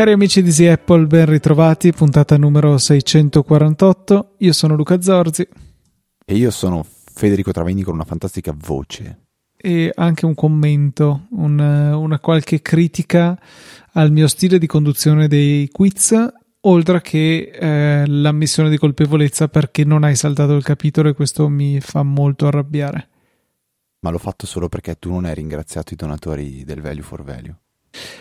Cari amici di Easy Apple, ben ritrovati, puntata numero 648. Io sono Luca Zorzi. E io sono Federico Travaini con una fantastica voce. E anche un commento, un, una qualche critica al mio stile di conduzione dei quiz, oltre che eh, l'ammissione di colpevolezza perché non hai saltato il capitolo e questo mi fa molto arrabbiare. Ma l'ho fatto solo perché tu non hai ringraziato i donatori del Value for Value.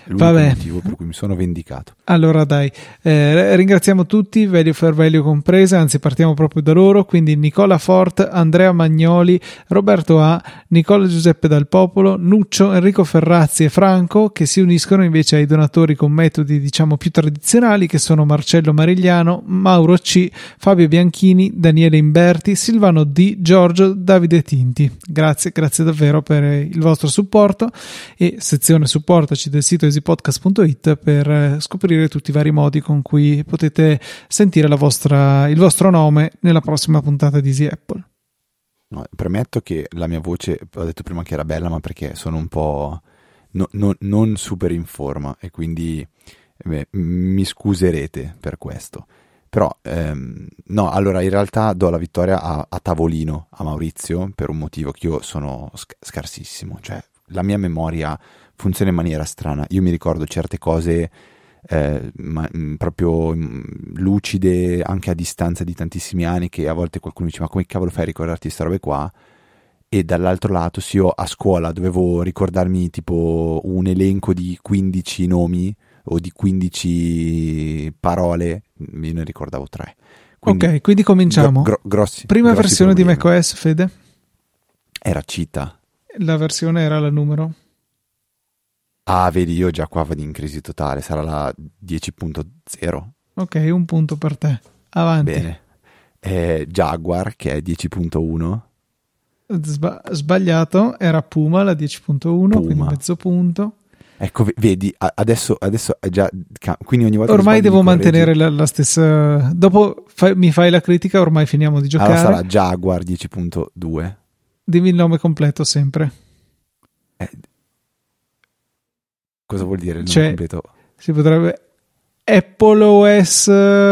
L'unico Vabbè. motivo per cui mi sono vendicato. Allora dai, eh, ringraziamo tutti, for Value comprese, anzi partiamo proprio da loro, quindi Nicola Fort, Andrea Magnoli, Roberto A, Nicola Giuseppe Dal Popolo, Nuccio, Enrico Ferrazzi e Franco che si uniscono invece ai donatori con metodi diciamo più tradizionali che sono Marcello Marigliano, Mauro C, Fabio Bianchini, Daniele Imberti, Silvano D, Giorgio, Davide Tinti. Grazie, grazie davvero per il vostro supporto e sezione supportaci del sito easypodcast.it per eh, scoprire tutti i vari modi con cui potete sentire vostra, il vostro nome nella prossima puntata di Easy Apple. No, premetto che la mia voce, ho detto prima che era bella, ma perché sono un po' no- no- non super in forma e quindi eh, mi scuserete per questo. Però, ehm, no, allora in realtà do la vittoria a, a tavolino a Maurizio per un motivo che io sono sc- scarsissimo, cioè la mia memoria funziona in maniera strana. Io mi ricordo certe cose eh, ma, mh, proprio mh, lucide anche a distanza di tantissimi anni che a volte qualcuno dice ma come cavolo fai a ricordarti queste robe qua? E dall'altro lato, se io a scuola dovevo ricordarmi tipo un elenco di 15 nomi o di 15 parole, io ne ricordavo tre. Quindi, ok, quindi cominciamo. gro- grossi, Prima grossi versione di problemi. macOS, Fede? Era Cita. La versione era la numero? Ah, vedi, io già qua vado in crisi totale, sarà la 10.0. Ok, un punto per te. Avanti. Bene. Eh, Jaguar che è 10.1. Sba- sbagliato, era Puma la 10.1, quindi Puma. mezzo punto. Ecco, vedi, adesso, adesso è già. Quindi ogni volta Ormai devo mantenere la, la stessa. Dopo fai- mi fai la critica, ormai finiamo di giocare. Allora sarà Jaguar 10.2. Dimmi il nome completo sempre. Eh, cosa vuol dire il nome Cioè, completo? Si potrebbe. Apple OS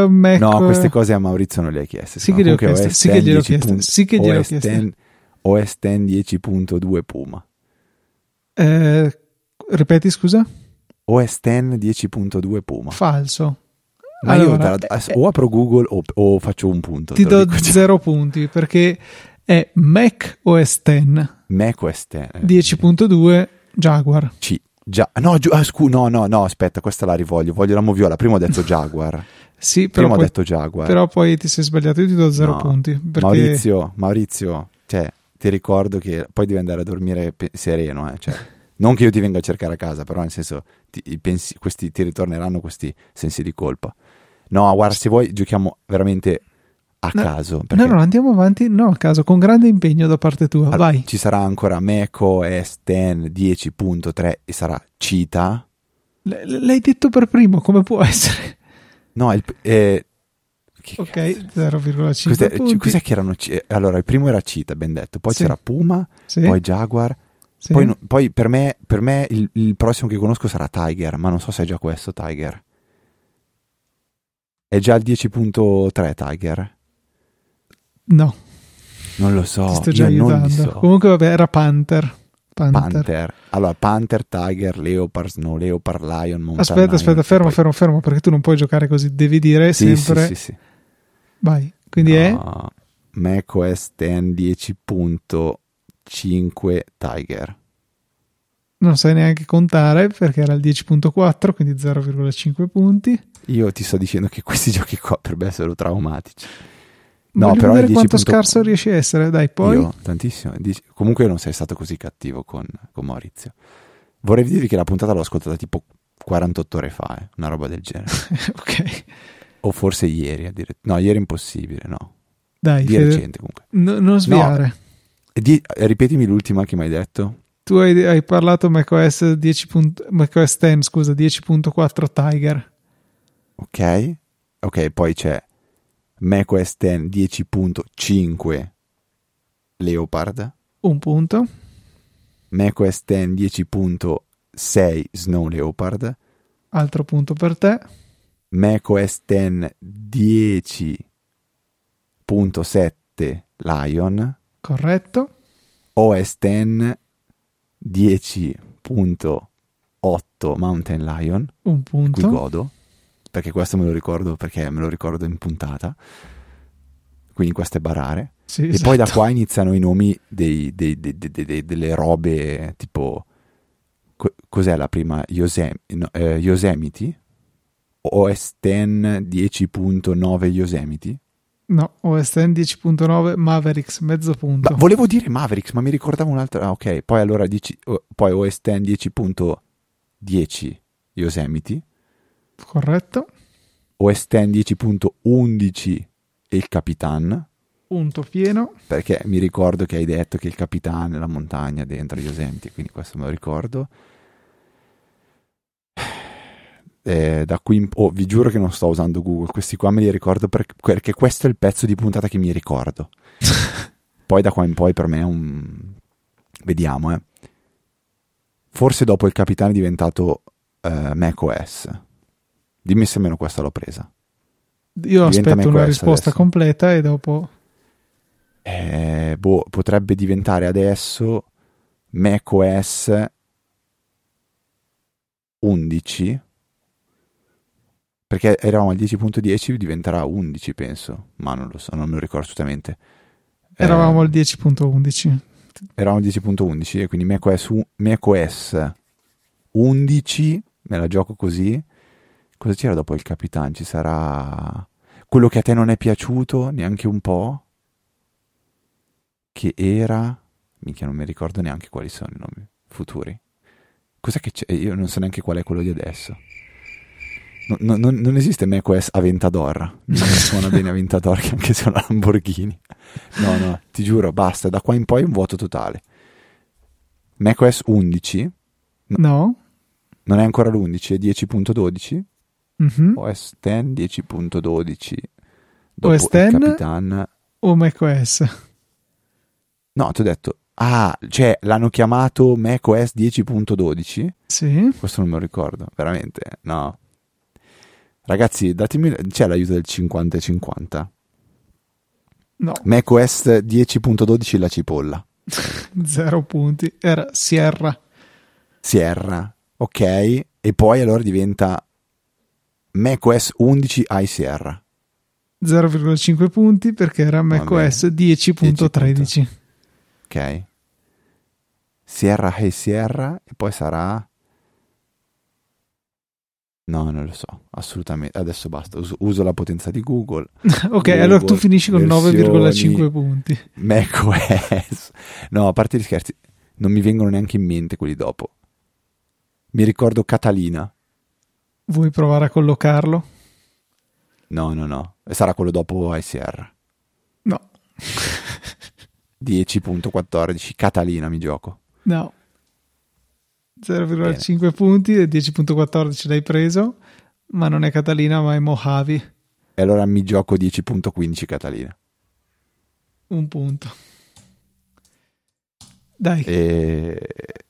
Mac. No, queste cose a Maurizio non le hai chieste. Sì che gliele ho Comunque chieste, OS sì che gliele ho 10 chieste, punt- sì che gliele ho OS chieste. 10 OS 10 10.2 Puma. Eh, ripeti, scusa? OS 10 10.2 Puma. Falso. Ma io Allora, te la- eh, o apro Google o, o faccio un punto. Ti do dico zero punti perché è Mac OS X Mac OS 10. 10.2 Jaguar. C. Già, no, giu- ah, scu- no, no, no, aspetta, questa la rivoglio. Voglio la moviola. Prima ho detto Jaguar. Sì, però Prima ho poi, detto Jaguar. però poi ti sei sbagliato. Io ti do zero No. punti. Perché Maurizio, Maurizio, cioè, ti ricordo che poi devi andare a dormire pe- sereno, eh, cioè, non che io ti venga a cercare a casa, però nel senso, ti, pensi- questi, ti ritorneranno questi sensi di colpa. No, guarda, se vuoi giochiamo veramente a No, caso. Perché No, no, andiamo avanti. No, a caso, con grande impegno da parte tua. Allora, Vai. ci sarà ancora Mac OS 10 10.3 e sarà Cita. L- l'hai detto per primo, come può essere? No, il, eh, Ok, cazzo? 0,5 Cos'è, che erano? C- Allora, il primo era Cita, ben detto, poi Sì. c'era Puma, Sì, poi Jaguar, sì. Poi, no- poi per me, per me il, il prossimo che conosco sarà Tiger, ma non so se è già questo Tiger. È già il 10.3 Tiger? No, Non lo so. ti sto già io aiutando. so. Comunque, vabbè, era Panther. Panther. Panther. Allora, Panther, Tiger, Leopard, Snow Leopard, Lion, Mountain Aspetta, Lion, aspetta, fermo, poi- fermo, fermo, perché tu non puoi giocare così. Devi dire Sì, sempre. sì, sì, sì. Vai. Quindi è No, macOS 10 10.5 Tiger. non sai neanche contare perché era il 10.4, quindi 0,5 punti. Io ti sto dicendo che questi giochi qua per me sono traumatici. No, Voglio però vedere il quanto 10.4 scarso riesci a essere. Dai, poi. Io, tantissimo. Comunque non sei stato così cattivo con, con Maurizio. Vorrei dirvi che la puntata l'ho ascoltata tipo 48 ore fa, eh, una roba del genere. ok. o forse ieri addirittura. No, ieri è impossibile, no. Dai, Di Fede, recente comunque. n- non sviare. E di- ripetimi l'ultima che mi hai detto. Tu hai, hai parlato macOS 10. punt- macOS 10, scusa, 10.4 Tiger. Ok? ok, poi c'è macOS 10 10.5 Leopard, Un punto. macOS 10 10.6 Snow Leopard, Altro punto per te. macOS 10.7 Lion, Corretto. OS 10 10.8 Mountain Lion, Un punto. godo, perché questo me lo ricordo perché me lo ricordo in puntata. Quindi questo è barare. Sì, E poi da esatto. qua iniziano i nomi dei- dei- dei- delle robe tipo. co- cos'è la prima? Yosem- no, eh, Yosemite? OS 10 10.9 Yosemite? No, OS X 10.9 Mavericks, mezzo punto. Ma volevo dire Mavericks, ma mi ricordavo un'altra. Ah, ok, poi allora dici, oh, poi OS 10 10.10 Yosemite, Corretto. OS 10 10.11 e il Capitan. Punto pieno. perché mi ricordo che hai detto che il capitano è la montagna dentro Yosemite, quindi questo me lo ricordo. Eh, da qui in- oh, vi giuro che non sto usando Google, questi qua me li ricordo per- perché questo è il pezzo di puntata che mi ricordo. poi da qua in poi per me è un... Vediamo, eh. Forse dopo il capitano è diventato eh, macOS. Dimmi se almeno questa l'ho presa. Io aspetto una risposta adesso. completa e dopo Eh, boh, potrebbe diventare adesso macOS 11 perché eravamo al 10.10 diventerà 11 penso ma non lo so non me lo ricordo assolutamente Eh, eravamo al 10.11. eravamo al 10.11 e quindi macOS, macOS 11 me la gioco così cosa c'era dopo il Capitan? Ci sarà quello che a te non è piaciuto neanche un po' che era? Minchia non mi ricordo neanche quali sono i nomi futuri. Cos'è che c'è? Io non so neanche qual è quello di adesso. No- no- non, non esiste macOS Aventador. Mi suona bene Aventador che anche se è una Lamborghini. No no ti giuro basta. Da qua in poi è un vuoto totale. macOS 11 No? non è ancora l'11 è 10.12 Mhm. OS 10 10.12 dopo OS 10? Capitan O macOS? No, ti ho detto, ah, cioè l'hanno chiamato macOS 10.12? Sì. Questo non me lo ricordo, veramente, no. Ragazzi, datemi, c'è l'aiuto del 50 e 50. No, macOS 10.12 la cipolla. zero punti. Era Sierra. Sierra, ok? E poi allora diventa macOS 11 iSierra. 0,5 punti perché era macOS 10.13. Ok? Sierra e Sierra e poi sarà... No, non lo so, assolutamente. Adesso basta, uso, uso la potenza di Google. ok, Google, allora tu finisci con versioni- 9,5 punti. macOS. No, a parte gli scherzi, non mi vengono neanche in mente quelli dopo. Mi ricordo Catalina. Vuoi provare a collocarlo? No, no, no. Sarà quello dopo ICR. No. 10.14. Catalina mi gioco. No. 0,5 punti e 10.14 l'hai preso, ma non è Catalina, ma è Mojave. E allora mi gioco 10.15 Catalina. Un punto. Dai, E...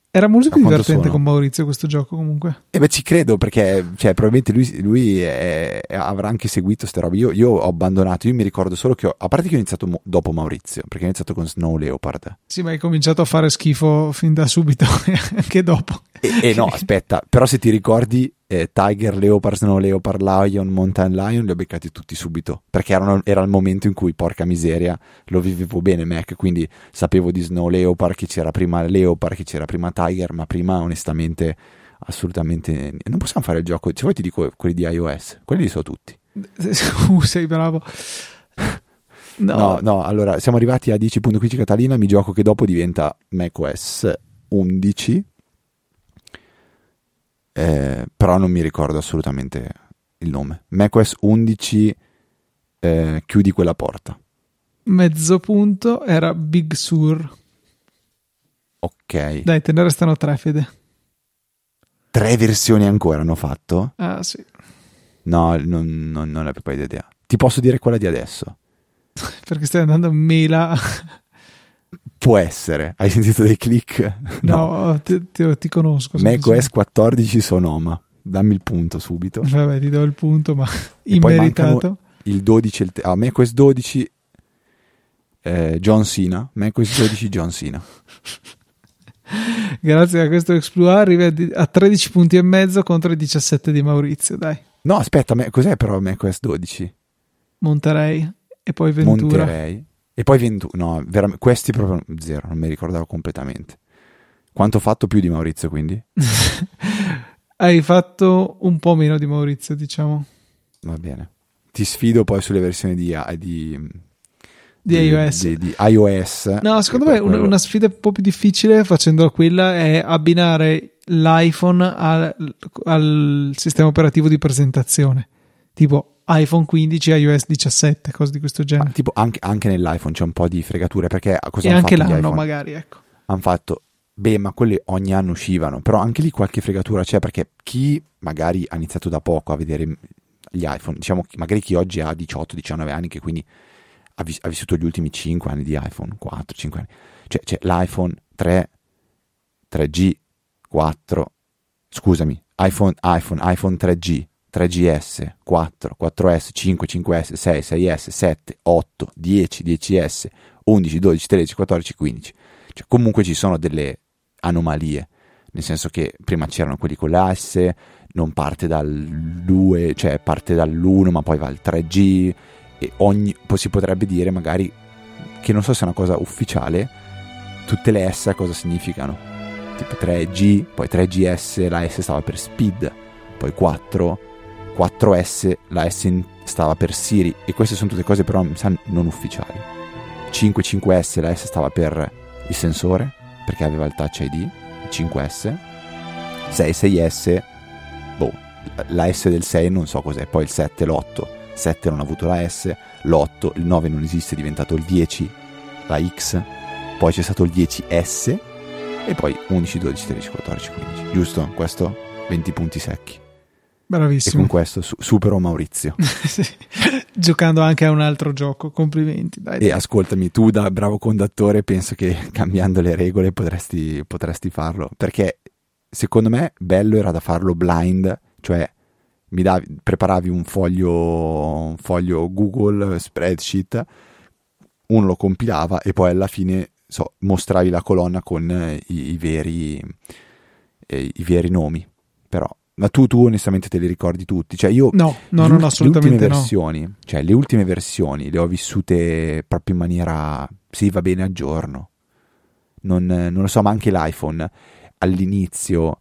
era molto più divertente sono? con Maurizio questo gioco comunque. e beh, ci credo perché cioè, probabilmente lui, lui è- avrà anche seguito queste robe. Io, io ho abbandonato. Io mi ricordo solo che ho, a parte che ho iniziato mo- dopo Maurizio, perché ho iniziato con Snow Leopard. Sì, ma hai cominciato a fare schifo fin da subito, anche dopo. E, e no, aspetta, però se ti ricordi, eh, Tiger, Leopard, Snow Leopard, Lion, Mountain Lion li ho beccati tutti subito. Perché erano- era il momento in cui, porca miseria, lo vivevo bene Mac. Quindi sapevo di Snow Leopard, che c'era prima Leopard, che c'era prima Tiger, ma prima onestamente assolutamente non possiamo fare il gioco. Se vuoi ti dico quelli di iOS, quelli li so tutti. Uh, sei bravo. No, No, no, allora siamo arrivati a 10.15 Catalina, mi gioco che dopo diventa macOS 11. Eh, però non mi ricordo assolutamente il nome. macOS 11 eh, chiudi quella porta. mezzo punto era Big Sur. Ok. Dai, te ne restano tre, Fede. Tre versioni ancora hanno fatto? Ah, sì. No, non, non, non proprio idea. Ti posso dire quella di adesso. Perché stai andando a mela. Può essere. Hai sentito dei click? No, no ti, ti, ti, conosco. macOS 14 Sonoma. Dammi il punto subito. Vabbè, ti do il punto, ma immeritato. Il 12, il te- ah, macOS 12 eh, John Cena. macOS 12 John Cena. Grazie a questo exploit arrivi a 13 punti e mezzo contro i 17 di Maurizio, dai. No, aspetta, cos'è però macOS 12? Monterey e poi Ventura. Monterey e poi Ventura. No, veramente, questi proprio zero, non mi ricordavo completamente. Quanto ho fatto più di Maurizio quindi? Hai fatto un po' meno di Maurizio, diciamo. Va bene. Ti sfido poi sulle versioni di, di, di iOS. Di, di, iOS. No, secondo me quello... una, sfida un po' più difficile facendo quella è abbinare l'iPhone al, al sistema operativo di presentazione. Tipo iPhone 15 e iOS 17, cose di questo genere. Ma, tipo anche, anche, nell'iPhone c'è un po' di fregature perché cosa e anche l'anno magari, ecco. Hanno fatto Beh, ma quelle ogni anno uscivano, però anche lì qualche fregatura c'è perché chi magari ha iniziato da poco a vedere gli iPhone, diciamo magari chi oggi ha 18-19 anni che quindi ha, vis- ha, vissuto gli ultimi 5 anni di iPhone, 4, 5 anni, cioè c'è l'iPhone 3, 3G, 4, scusami, iPhone, iPhone, iPhone 3G, 3GS, 4, 4S, 5, 5S, 6, 6S, 7, 8, 10, 10S, 11, 12, 13, 14, 15. Cioè, comunque ci sono delle anomalie, nel senso che prima c'erano quelli con l'A.S., non parte dal 2, cioè parte dall'1 ma poi va al 3G e ogni, poi si potrebbe dire magari che non so se è una cosa ufficiale, tutte le S cosa significano? Tipo 3G, poi 3GS, la S stava per Speed, poi 4, 4S, la S stava per Siri e queste sono tutte cose però non ufficiali. 5, 5S, la S stava per il sensore perché aveva il Touch ID, 5S, 6, 6S, boh, la S del 6 non so cos'è, poi il 7, l'8, 7 non ha avuto la S, l'8, il 9 non esiste, è diventato il 10, la X, poi c'è stato il 10S e poi 11, 12, 13, 14, 15, giusto? Questo 20 punti secchi. Bravissimo. E con questo su- supero Maurizio. sì. Giocando anche a un altro gioco, complimenti. Dai, dai. E ascoltami, tu da bravo conduttore penso che cambiando le regole potresti, potresti farlo, perché secondo me bello era da farlo blind, cioè mi davi, preparavi un foglio, un foglio Google spreadsheet, uno lo compilava e poi alla fine so, mostravi la colonna con i, i, veri, eh, i veri nomi. Ma tu, tu, onestamente te li ricordi tutti? Cioè io no, no, no, assolutamente le ultime versioni, cioè le ultime versioni le ho vissute proprio in maniera sì, va bene a giorno. Non, non lo so, ma anche l'iPhone all'inizio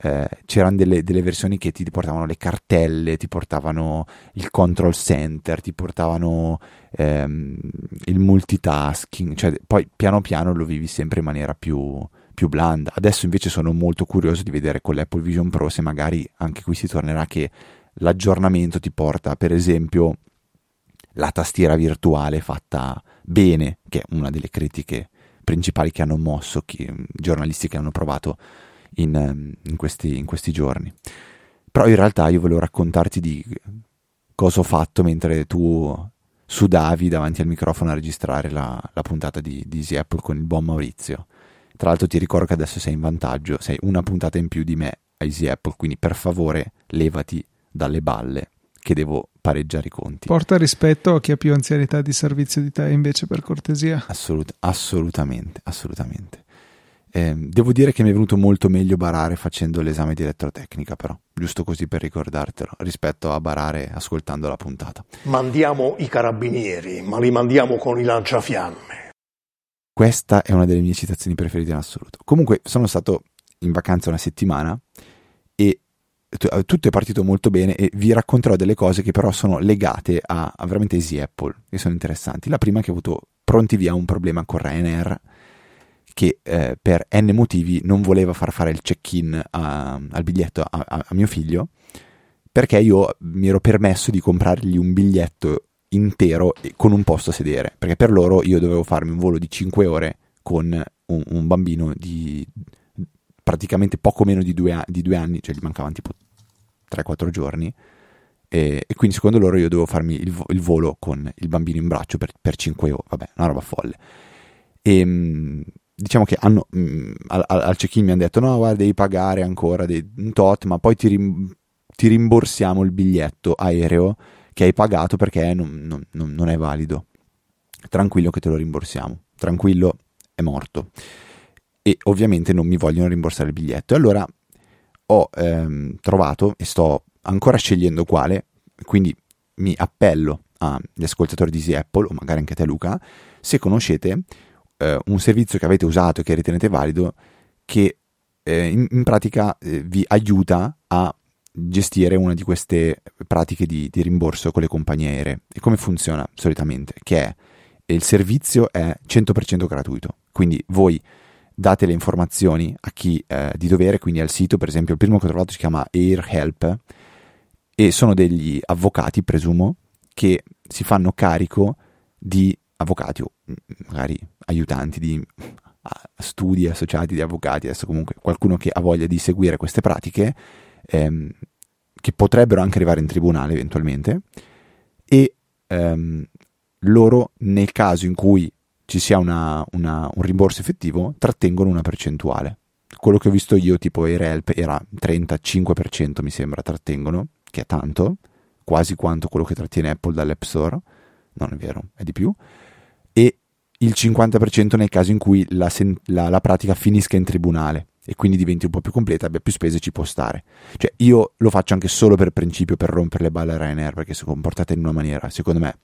eh, c'erano delle, delle, versioni che ti portavano le cartelle, ti portavano il control center, ti portavano ehm, il multitasking, cioè poi piano piano lo vivi sempre in maniera più, più blanda. Adesso invece sono molto curioso di vedere con l'Apple Vision Pro se magari anche qui si tornerà che l'aggiornamento ti porta, per esempio, la tastiera virtuale fatta bene, che è una delle critiche principali che hanno mosso chi, giornalisti che hanno provato in, in, questi, in questi giorni. Però in realtà io volevo raccontarti di cosa ho fatto mentre tu sudavi davanti al microfono a registrare la, la puntata di, di Easy Apple con il buon Maurizio. Tra l'altro ti ricordo che adesso sei in vantaggio, sei una puntata in più di me a Easy Apple, quindi per favore levati dalle balle che devo pareggiare i conti. Porta rispetto a chi ha più anzianità di servizio di te invece per cortesia. Assolut- assolutamente, assolutamente. Eh, devo dire che mi è venuto molto meglio barare facendo l'esame di elettrotecnica, però, giusto così per ricordartelo, rispetto a barare ascoltando la puntata. Mandiamo i carabinieri, ma li mandiamo con i lanciafiamme. Questa è una delle mie citazioni preferite in assoluto. Comunque sono stato in vacanza una settimana e eh, tutto è partito molto bene e vi racconterò delle cose che però sono legate a, a veramente Easy Apple, che sono interessanti. La prima è che ho avuto pronti via un problema con Ryanair che eh, per n motivi non voleva far fare il check-in a, al biglietto a, a mio figlio perché io mi ero permesso di comprargli un biglietto intero con un posto a sedere, perché per loro io dovevo farmi un volo di 5 ore con un, un bambino di praticamente poco meno di due, di due, anni, cioè gli mancavano tipo 3-4 giorni, E, e, quindi secondo loro io dovevo farmi il, il, volo con il bambino in braccio per, per 5 euro, vabbè, una roba folle. E mm, diciamo che hanno, mm, al, al, check-in mi hanno detto no, guarda, devi pagare ancora dei, un tot, ma poi ti, rim, ti, rimborsiamo il biglietto aereo che hai pagato perché non, non, non, è valido. Tranquillo che te lo rimborsiamo, tranquillo, è morto. E ovviamente non mi vogliono rimborsare il biglietto. E allora ho ehm, trovato e sto ancora scegliendo quale, quindi mi appello agli ascoltatori di Easy Apple o magari anche a te Luca, se conoscete eh, un servizio che avete usato e che ritenete valido che eh, in, in, pratica eh, vi aiuta a gestire una di queste pratiche di, di, rimborso con le compagnie aeree. E come funziona solitamente? Che è il servizio è 100% gratuito, quindi voi date le informazioni a chi eh, di dovere, quindi al sito, per esempio il primo che ho trovato si chiama Air Help e sono degli avvocati, presumo, che si fanno carico di avvocati o magari aiutanti di studi associati di avvocati, adesso comunque qualcuno che ha voglia di seguire queste pratiche, ehm, che potrebbero anche arrivare in tribunale eventualmente, e ehm, loro nel caso in cui ci sia una, una, un rimborso effettivo, trattengono una percentuale. Quello che ho visto io, tipo AirHelp, era 35% mi sembra, trattengono, che è tanto, quasi quanto quello che trattiene Apple dall'App Store, non è vero, è di più, e il 50% nel caso in cui la, la, la pratica finisca in tribunale e quindi diventi un po' più completa, abbia più spese, ci può stare. Cioè, io lo faccio anche solo per principio, per rompere le balle a Ryanair, perché si comportate in una maniera, secondo me,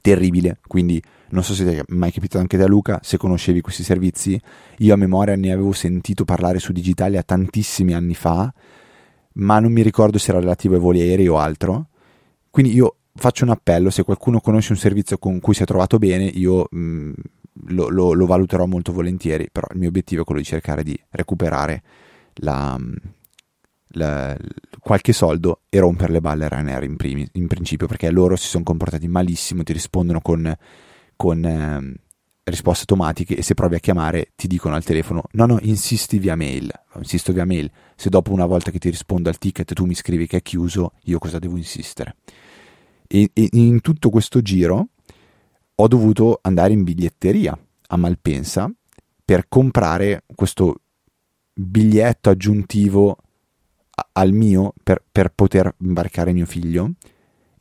terribile. Quindi, non so se ti è mai capitato anche da Luca, se conoscevi questi servizi. Io a memoria ne avevo sentito parlare su Digitalia tantissimi anni fa, ma non mi ricordo se era relativo ai voli aerei o altro. Quindi io faccio un appello, se qualcuno conosce un servizio con cui si è trovato bene, io mh, mm, lo, lo, lo, valuterò molto volentieri, però il mio obiettivo è quello di cercare di recuperare la, mm, la, qualche soldo e rompere le balle a Ryanair in, primi, in principio, perché loro si sono comportati malissimo, ti rispondono con, con eh, risposte automatiche e se provi a chiamare ti dicono al telefono no no insisti via mail, insisto via mail, se dopo una volta che ti rispondo al ticket tu mi scrivi che è chiuso, io cosa devo insistere? E, e in tutto questo giro ho dovuto andare in biglietteria a Malpensa per comprare questo biglietto aggiuntivo al mio per, per, poter imbarcare mio figlio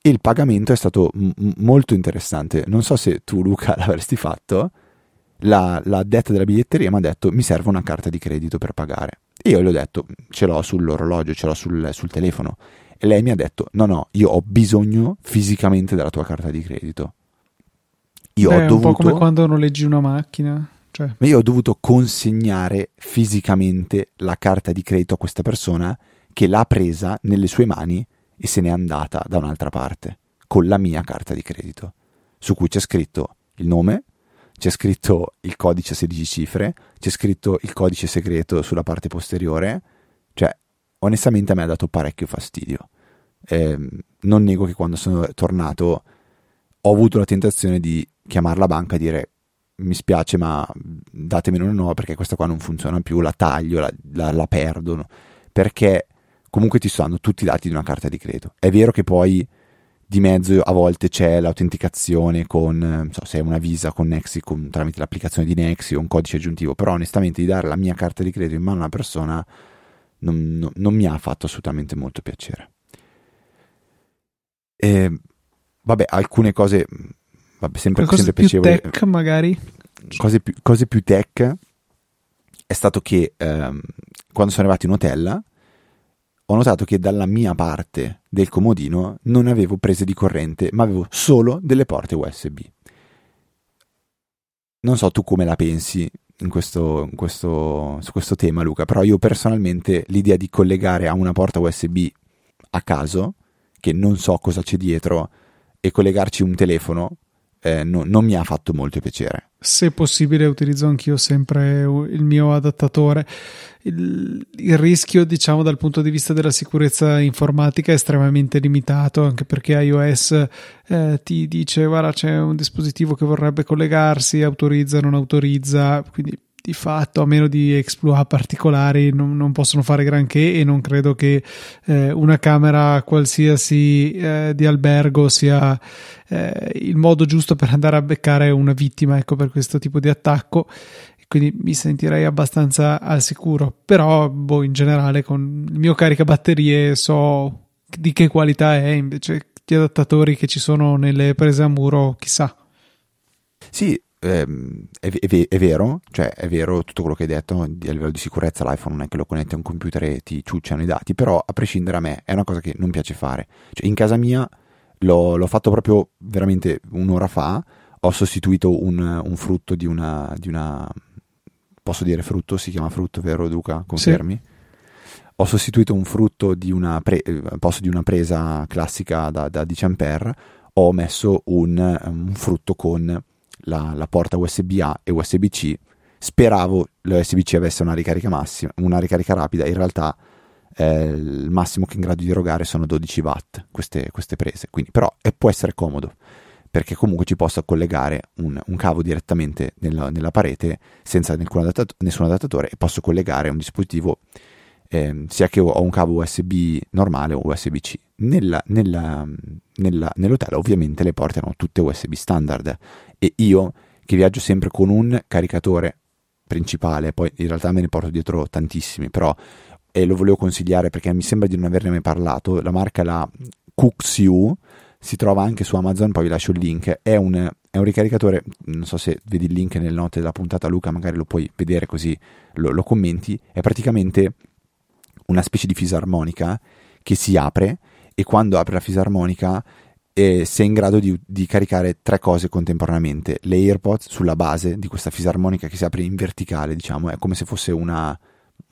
e il pagamento è stato m- molto interessante. Non so se tu Luca l'avresti fatto, la, la detta della biglietteria mi ha detto mi serve una carta di credito per pagare. E io gli ho detto ce l'ho sull'orologio, ce l'ho sul, sul telefono. E lei mi ha detto: No, no, io ho bisogno fisicamente della tua carta di credito. Io Beh, ho dovuto. È un po' come quando noleggi una macchina. Cioè. Io ho dovuto consegnare fisicamente la carta di credito a questa persona che l'ha presa nelle sue mani e se n'è andata da un'altra parte con la mia carta di credito, su cui c'è scritto il nome, c'è scritto il codice a 16 cifre, c'è scritto il codice segreto sulla parte posteriore, cioè onestamente a me ha dato parecchio fastidio. Eh, non nego che quando sono tornato ho avuto la tentazione di chiamare la banca e dire mi spiace ma datemene una nuova perché questa qua non funziona più, la taglio, la, la, la perdo, perché comunque ti stanno tutti i dati di una carta di credito. È vero che poi di mezzo a volte c'è l'autenticazione con, non so, se è una Visa con Nexi, con, tramite l'applicazione di Nexi o un codice aggiuntivo, però onestamente di dare la mia carta di credito in mano a una persona non, non, non mi ha fatto assolutamente molto piacere. E, vabbè, alcune cose, vabbè, sempre, sempre più piacevoli. tech magari? Cose più, cose più tech è stato che ehm, quando sono arrivato in hotel ho notato che dalla mia parte del comodino non avevo prese di corrente, ma avevo solo delle porte USB. Non so tu come la pensi, in questo, in questo, su questo tema, Luca, però io personalmente l'idea di collegare a una porta USB a caso, che non so cosa c'è dietro, e collegarci un telefono, eh, no, non mi ha fatto molto piacere. Se possibile utilizzo anch'io sempre il mio adattatore. Il, il, rischio, diciamo, dal punto di vista della sicurezza informatica è estremamente limitato, anche perché iOS eh, ti dice, guarda, c'è un dispositivo che vorrebbe collegarsi, autorizza, non autorizza, quindi di fatto, a meno di exploit particolari, non, non possono fare granché e non credo che eh, una camera qualsiasi eh, di albergo sia eh, il modo giusto per andare a beccare una vittima ecco, per questo tipo di attacco. Quindi mi sentirei abbastanza al sicuro. Però, boh, in generale, con il mio caricabatterie so di che qualità è, invece gli adattatori che ci sono nelle prese a muro, chissà. Sì, ehm, è, è, è, vero, cioè è vero tutto quello che hai detto a livello di sicurezza l'iPhone non è che lo connetti a un computer e ti ciucciano i dati, però a prescindere a me è una cosa che non piace fare. Cioè, in casa mia l'ho, l'ho fatto proprio veramente un'ora fa, ho sostituito un, un frutto di una, di una, Posso dire frutto? Si chiama frutto, vero Luca? Confermi? Sì ho sostituito un frutto di una, pre- posto di una presa classica da, da 10 A, ho messo un, un frutto con la, la, porta USB-A e USB-C. Speravo l'USB-C avesse una ricarica massima, una ricarica rapida, in realtà eh, il massimo che è in grado di erogare sono 12 watt queste, queste prese, quindi però eh, può essere comodo perché comunque ci posso collegare un, un cavo direttamente nella, nella, parete senza adattato, nessun adattatore e posso collegare un dispositivo eh, sia che ho un cavo USB normale o USB-C. Nella, nella, nella, nell'hotel ovviamente le porte erano tutte USB standard. E io che viaggio sempre con un caricatore principale, poi in realtà me ne porto dietro tantissimi, però e lo volevo consigliare perché mi sembra di non averne mai parlato, la marca la Cuxiu si trova anche su Amazon, poi vi lascio il link, è un, è un ricaricatore, non so se vedi il link nelle note della puntata Luca, magari lo puoi vedere così lo, lo commenti, è praticamente una specie di fisarmonica che si apre e quando apre la fisarmonica eh, sei in grado di, di, caricare tre cose contemporaneamente. Le AirPods sulla base di questa fisarmonica che si apre in verticale, diciamo, è come se fosse una,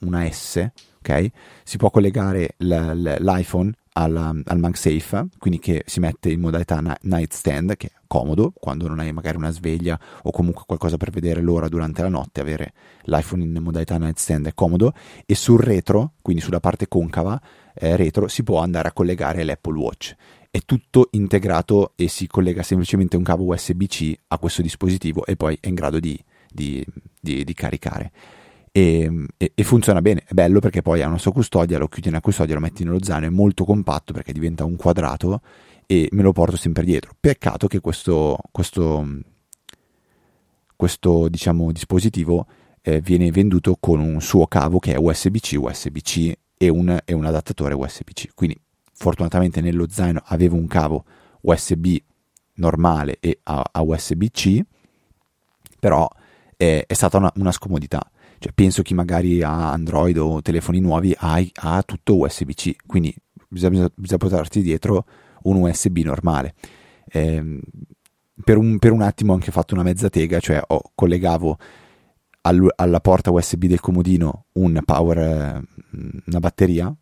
una S, ok? Si può collegare l- l'iPhone al, al MagSafe, quindi che si mette in modalità nightstand, che è comodo quando non hai magari una sveglia o comunque qualcosa per vedere l'ora durante la notte, avere l'iPhone in modalità nightstand è comodo e sul retro, quindi sulla parte concava eh, retro, si può andare a collegare l'Apple Watch. È tutto integrato e si collega semplicemente un cavo USB-C a questo dispositivo e poi è in grado di, di, di, di caricare e, e, e, funziona bene, è bello perché poi ha una sua custodia, lo chiudi nella custodia, lo metti nello zaino, è molto compatto perché diventa un quadrato e me lo porto sempre dietro. Peccato che questo, questo, questo diciamo, dispositivo eh, viene venduto con un suo cavo che è USB-C, USB-C e un, e un adattatore USB-C. Quindi fortunatamente nello zaino avevo un cavo USB normale e a, a USB-C, però è, è stata una, una scomodità cioè, penso chi magari ha Android o telefoni nuovi ha, ha tutto USB-C, quindi bisogna, bisogna, portarti dietro un USB normale. Eh, per, un, per, un, attimo ho anche fatto una mezza tega, cioè ho, collegavo al, alla porta USB del comodino un power, una batteria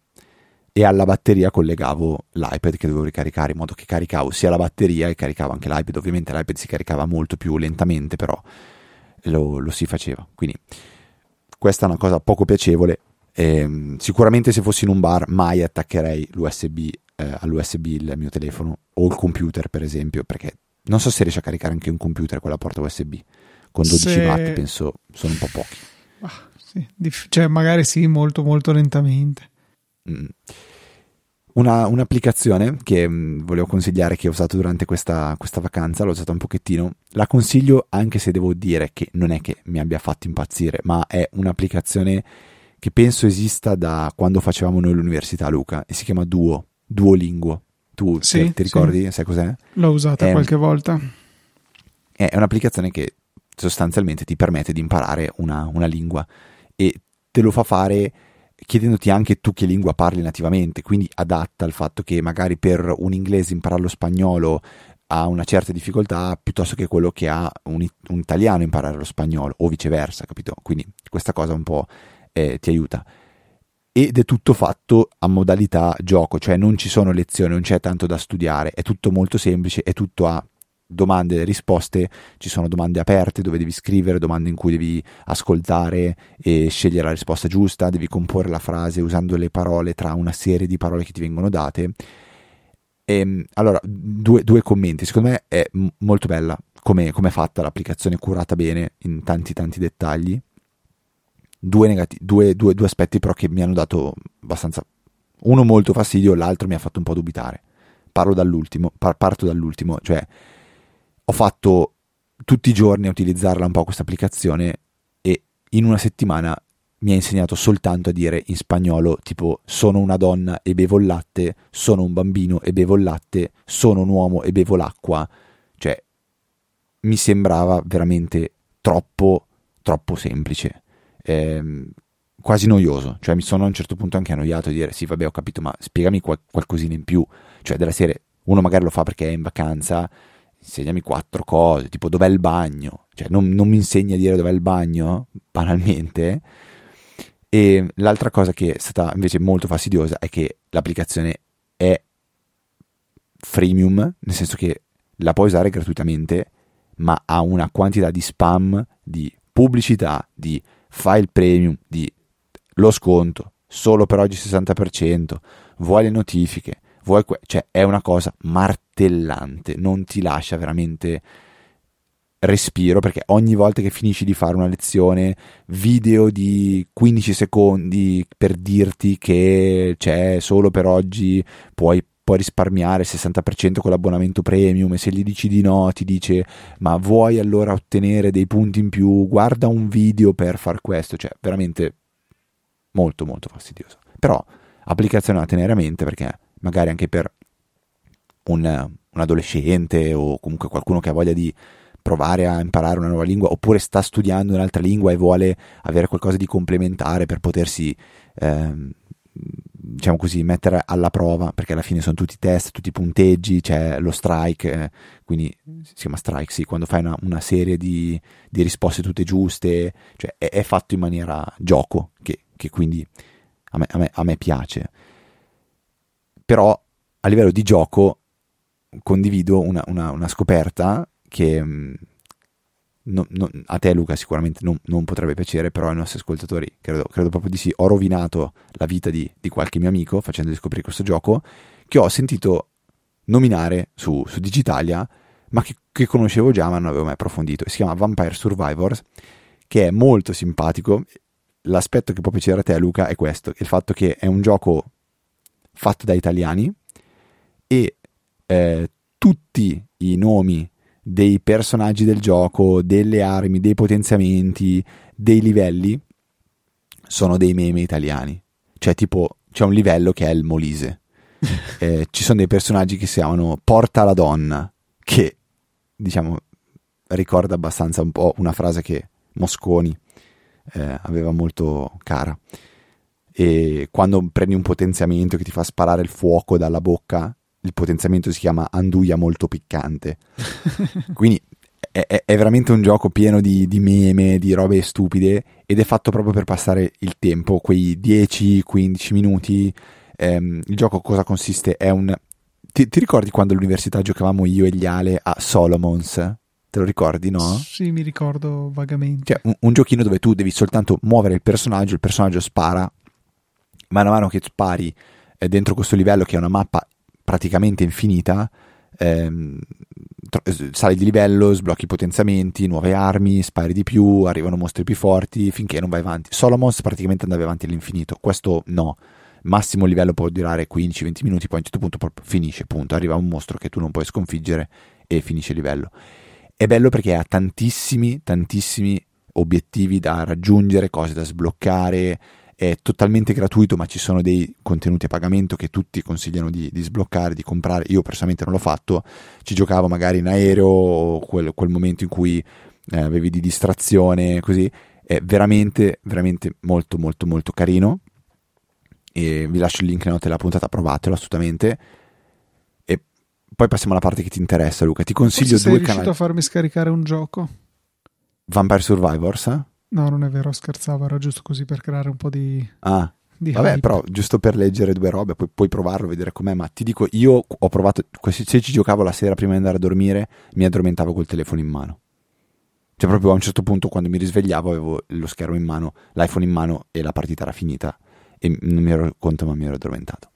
e alla batteria collegavo l'iPad che dovevo ricaricare in modo che caricavo sia la batteria e caricavo anche l'iPad. Ovviamente l'iPad si caricava molto più lentamente, però lo, lo si faceva. Quindi questa è una cosa poco piacevole. Eh, sicuramente se fossi in un bar mai attaccherei l'USB eh, all'USB il mio telefono o il computer per esempio perché non so se riesce a caricare anche un computer con la porta USB con 12 se... watt penso sono un po' pochi ah, sì. cioè magari sì molto molto lentamente mm. Una, un'applicazione che mh, mm, volevo consigliare che ho usato durante questa, questa, vacanza, l'ho usata un pochettino, la consiglio anche se devo dire che non è che mi abbia fatto impazzire, ma è un'applicazione che penso esista da quando facevamo noi l'università Luca e si chiama Duo, Duolinguo. Tu sì, ti, ti ricordi? Sì. Sai cos'è? L'ho usata è, qualche volta. È un'applicazione che sostanzialmente ti permette di imparare una, una lingua e te lo fa fare chiedendoti anche tu che lingua parli nativamente, quindi adatta al fatto che magari per un inglese imparare lo spagnolo ha una certa difficoltà piuttosto che quello che ha un, un italiano imparare lo spagnolo o viceversa, capito? Quindi questa cosa un po' eh, ti aiuta. Ed è tutto fatto a modalità gioco, cioè non ci sono lezioni, non c'è tanto da studiare, è tutto molto semplice, è tutto a domande e risposte, ci sono domande aperte dove devi scrivere, domande in cui devi ascoltare e scegliere la risposta giusta, devi comporre la frase usando le parole tra una serie di parole che ti vengono date. E, ehm, allora, due, due, commenti, secondo me è molto bella come è fatta l'applicazione, curata bene in tanti tanti dettagli. due, negati- due, due, due aspetti però che mi hanno dato abbastanza uno molto fastidio, l'altro mi ha fatto un po' dubitare. Parlo dall'ultimo, par- parto dall'ultimo, cioè ho fatto tutti i giorni a utilizzarla un po' questa applicazione e in una settimana mi ha insegnato soltanto a dire in spagnolo tipo sono una donna e bevo il latte, sono un bambino e bevo il latte, sono un uomo e bevo l'acqua. Cioè, mi sembrava veramente troppo, troppo semplice. Eh, quasi noioso, cioè mi sono a un certo punto anche annoiato di dire sì vabbè ho capito ma spiegami qual- qualcosina in più, cioè della serie uno magari lo fa perché è in vacanza, insegnami quattro cose, tipo dov'è il bagno, cioè non, non mi insegni a dire dov'è il bagno, banalmente, e l'altra cosa che è stata invece molto fastidiosa è che l'applicazione è freemium, nel senso che la puoi usare gratuitamente, ma ha una quantità di spam, di pubblicità, di file premium, di lo sconto, solo per oggi 60%, vuoi le notifiche, vuoi que- cioè è una cosa martellante, non ti lascia veramente respiro perché ogni volta che finisci di fare una lezione video di 15 secondi per dirti che c'è solo per oggi puoi, puoi risparmiare il 60% con l'abbonamento premium e se gli dici di no ti dice ma vuoi allora ottenere dei punti in più guarda un video per far questo cioè veramente molto molto fastidioso. Però applicazione da tenere a mente perché magari anche per un, un adolescente o comunque qualcuno che ha voglia di provare a imparare una nuova lingua oppure sta studiando un'altra lingua e vuole avere qualcosa di complementare per potersi ehm, diciamo così mettere alla prova perché alla fine sono tutti test tutti punteggi c'è lo strike eh, quindi si chiama strike sì quando fai una, una serie di, di, risposte tutte giuste cioè è, è fatto in maniera gioco che che quindi a me, a me, a me piace. Però a livello di gioco condivido una, una, una scoperta che mm, no, no, a te Luca sicuramente non, non, potrebbe piacere, però ai nostri ascoltatori credo, credo, proprio di sì. Ho rovinato la vita di, di qualche mio amico facendogli scoprire questo gioco che ho sentito nominare su, su Digitalia, ma che, che, conoscevo già ma non avevo mai approfondito. Si chiama Vampire Survivors, che è molto simpatico l'aspetto che può piacere a te, Luca, è questo: il fatto che è un gioco fatto da italiani e eh, tutti i nomi dei personaggi del gioco, delle armi, dei potenziamenti, dei livelli sono dei meme italiani. Cioè, tipo, c'è un livello che è il Molise. eh, ci sono dei personaggi che si chiamano Porta la donna, che diciamo ricorda abbastanza un po' una frase che Mosconi eh, aveva molto cara. E quando prendi un potenziamento che ti fa sparare il fuoco dalla bocca, il potenziamento si chiama Anduia molto piccante. Quindi è, è, è, veramente un gioco pieno di, di, meme, di robe stupide ed è fatto proprio per passare il tempo, quei 10-15 minuti. Ehm, il gioco cosa consiste? È un... Ti, ti, ricordi quando all'università giocavamo io e gli Ale a Solomons? Te lo ricordi, no? Sì, mi ricordo vagamente. Cioè, un, un, giochino dove tu devi soltanto muovere il personaggio, il personaggio spara, man mano che spari eh, dentro questo livello che è una mappa praticamente infinita, ehm, sali di livello, sblocchi potenziamenti, nuove armi, spari di più, arrivano mostri più forti finché non vai avanti. Solomons praticamente andavi avanti all'infinito, questo no. Massimo livello può durare 15-20 minuti, poi a un certo punto finisce, punto. Arriva un mostro che tu non puoi sconfiggere e finisce il livello. È bello perché ha tantissimi, tantissimi obiettivi da raggiungere, cose da sbloccare. È totalmente gratuito, ma ci sono dei contenuti a pagamento che tutti consigliano di, di sbloccare, di comprare. Io personalmente non l'ho fatto, ci giocavo magari in aereo o quel, quel momento in cui eh, avevi di distrazione, così. È veramente, veramente molto, molto, molto carino. E vi lascio il link nella note della puntata, provatelo assolutamente poi passiamo alla parte che ti interessa, Luca. Ti consiglio Forse due sei canali. riuscito a farmi scaricare un gioco? Vampire Survivors? Eh? No, non è vero, scherzavo, era giusto così per creare un po' di. Ah. Di Vabbè, hype. però giusto per leggere due robe, poi puoi provarlo, vedere com'è. Ma ti dico, io ho provato. Se ci giocavo la sera prima di andare a dormire, mi addormentavo col telefono in mano. Cioè, proprio a un certo punto, quando mi risvegliavo, avevo lo schermo in mano, l'iPhone in mano e la partita era finita. E non mi ero conto, ma mi ero addormentato.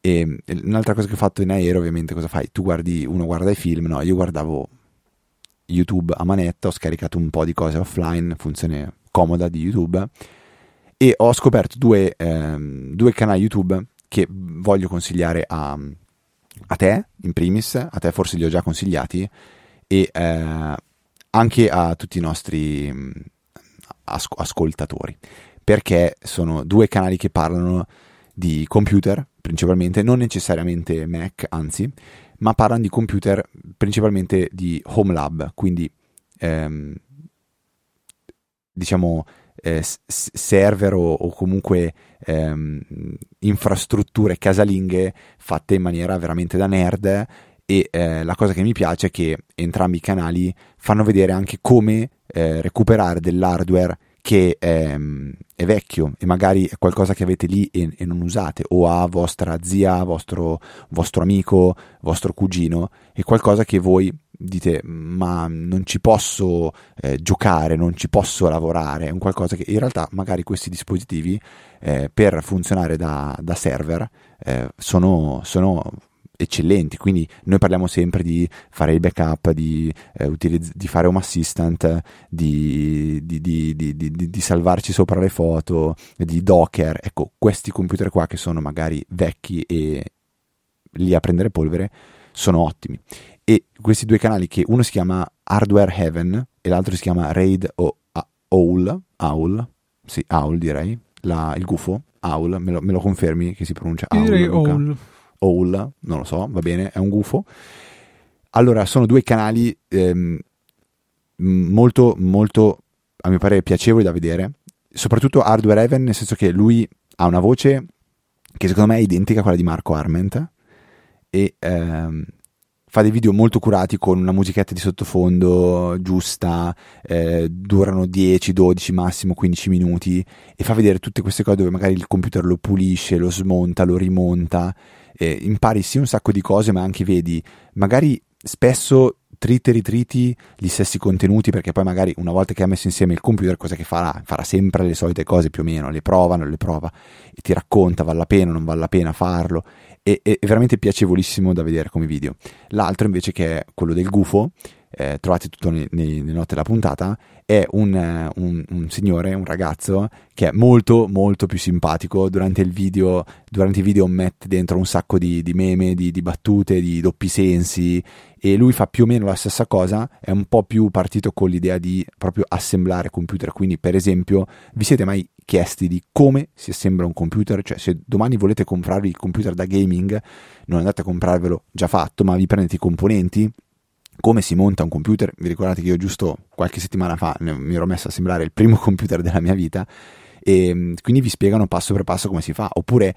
E un'altra cosa che ho fatto in aereo, ovviamente, cosa fai? Tu guardi, uno guarda i film, no? Io guardavo YouTube a manetta, ho scaricato un po' di cose offline, funzione comoda di YouTube. e ho scoperto due, ehm, due canali YouTube che voglio consigliare a, a, te, in primis, a te forse li ho già consigliati, e eh, anche a tutti i nostri mm, as- ascoltatori, perché sono due canali che parlano di computer principalmente, non necessariamente Mac, anzi, ma parlano di computer principalmente di home lab, quindi ehm, diciamo eh, server o, o comunque ehm, infrastrutture casalinghe fatte in maniera veramente da nerd e eh, la cosa che mi piace è che entrambi i canali fanno vedere anche come eh, recuperare dell'hardware che è, è, vecchio e magari è qualcosa che avete lì e, e non usate o a vostra zia, vostro, vostro amico, vostro cugino, è qualcosa che voi dite ma non ci posso eh, giocare, non ci posso lavorare, è un qualcosa che in realtà magari questi dispositivi eh, per funzionare da, da server eh, sono, sono eccellenti, quindi noi parliamo sempre di fare il backup, di, eh, utilizz- di fare home assistant, di, di, di, salvarci sopra le foto, di Docker, ecco questi computer qua che sono magari vecchi e lì a prendere polvere sono ottimi e questi due canali che uno si chiama Hardware Heaven e l'altro si chiama Raid o Owl, Owl, sì, Owl direi, la, il gufo, Owl, me lo, me lo, confermi che si pronuncia Owl? Direi Owl. Owl, non lo so, va bene, è un gufo. Allora, sono due canali ehm, molto, molto, a mio parere, piacevoli da vedere, soprattutto Hardware Heaven, nel senso che lui ha una voce che secondo me è identica a quella di Marco Arment e ehm, fa dei video molto curati con una musichetta di sottofondo giusta, eh, durano 10, 12, massimo 15 minuti e fa vedere tutte queste cose dove magari il computer lo pulisce, lo smonta, lo rimonta, eh, impari sì un sacco di cose ma anche vedi magari spesso triti e ritriti gli stessi contenuti perché poi magari una volta che ha messo insieme il computer cosa che farà? Farà sempre le solite cose più o meno, le prova, non le prova e ti racconta vale la pena, non vale la pena farlo è, è veramente piacevolissimo da vedere come video. L'altro invece che è quello del gufo, eh, trovate tutto nelle note della puntata, è un, un, un, signore, un ragazzo che è molto molto più simpatico durante il video, durante i video mette dentro un sacco di, di meme, di, di, battute, di doppi sensi e lui fa più o meno la stessa cosa, è un po' più partito con l'idea di proprio assemblare computer, quindi per esempio vi siete mai chiesti di come si assembla un computer, cioè se domani volete comprarvi il computer da gaming, non andate a comprarvelo già fatto, ma vi prendete i componenti, come si monta un computer, vi ricordate che io giusto qualche settimana fa mi ero messo a assemblare il primo computer della mia vita? E mm, quindi vi spiegano passo per passo come si fa, oppure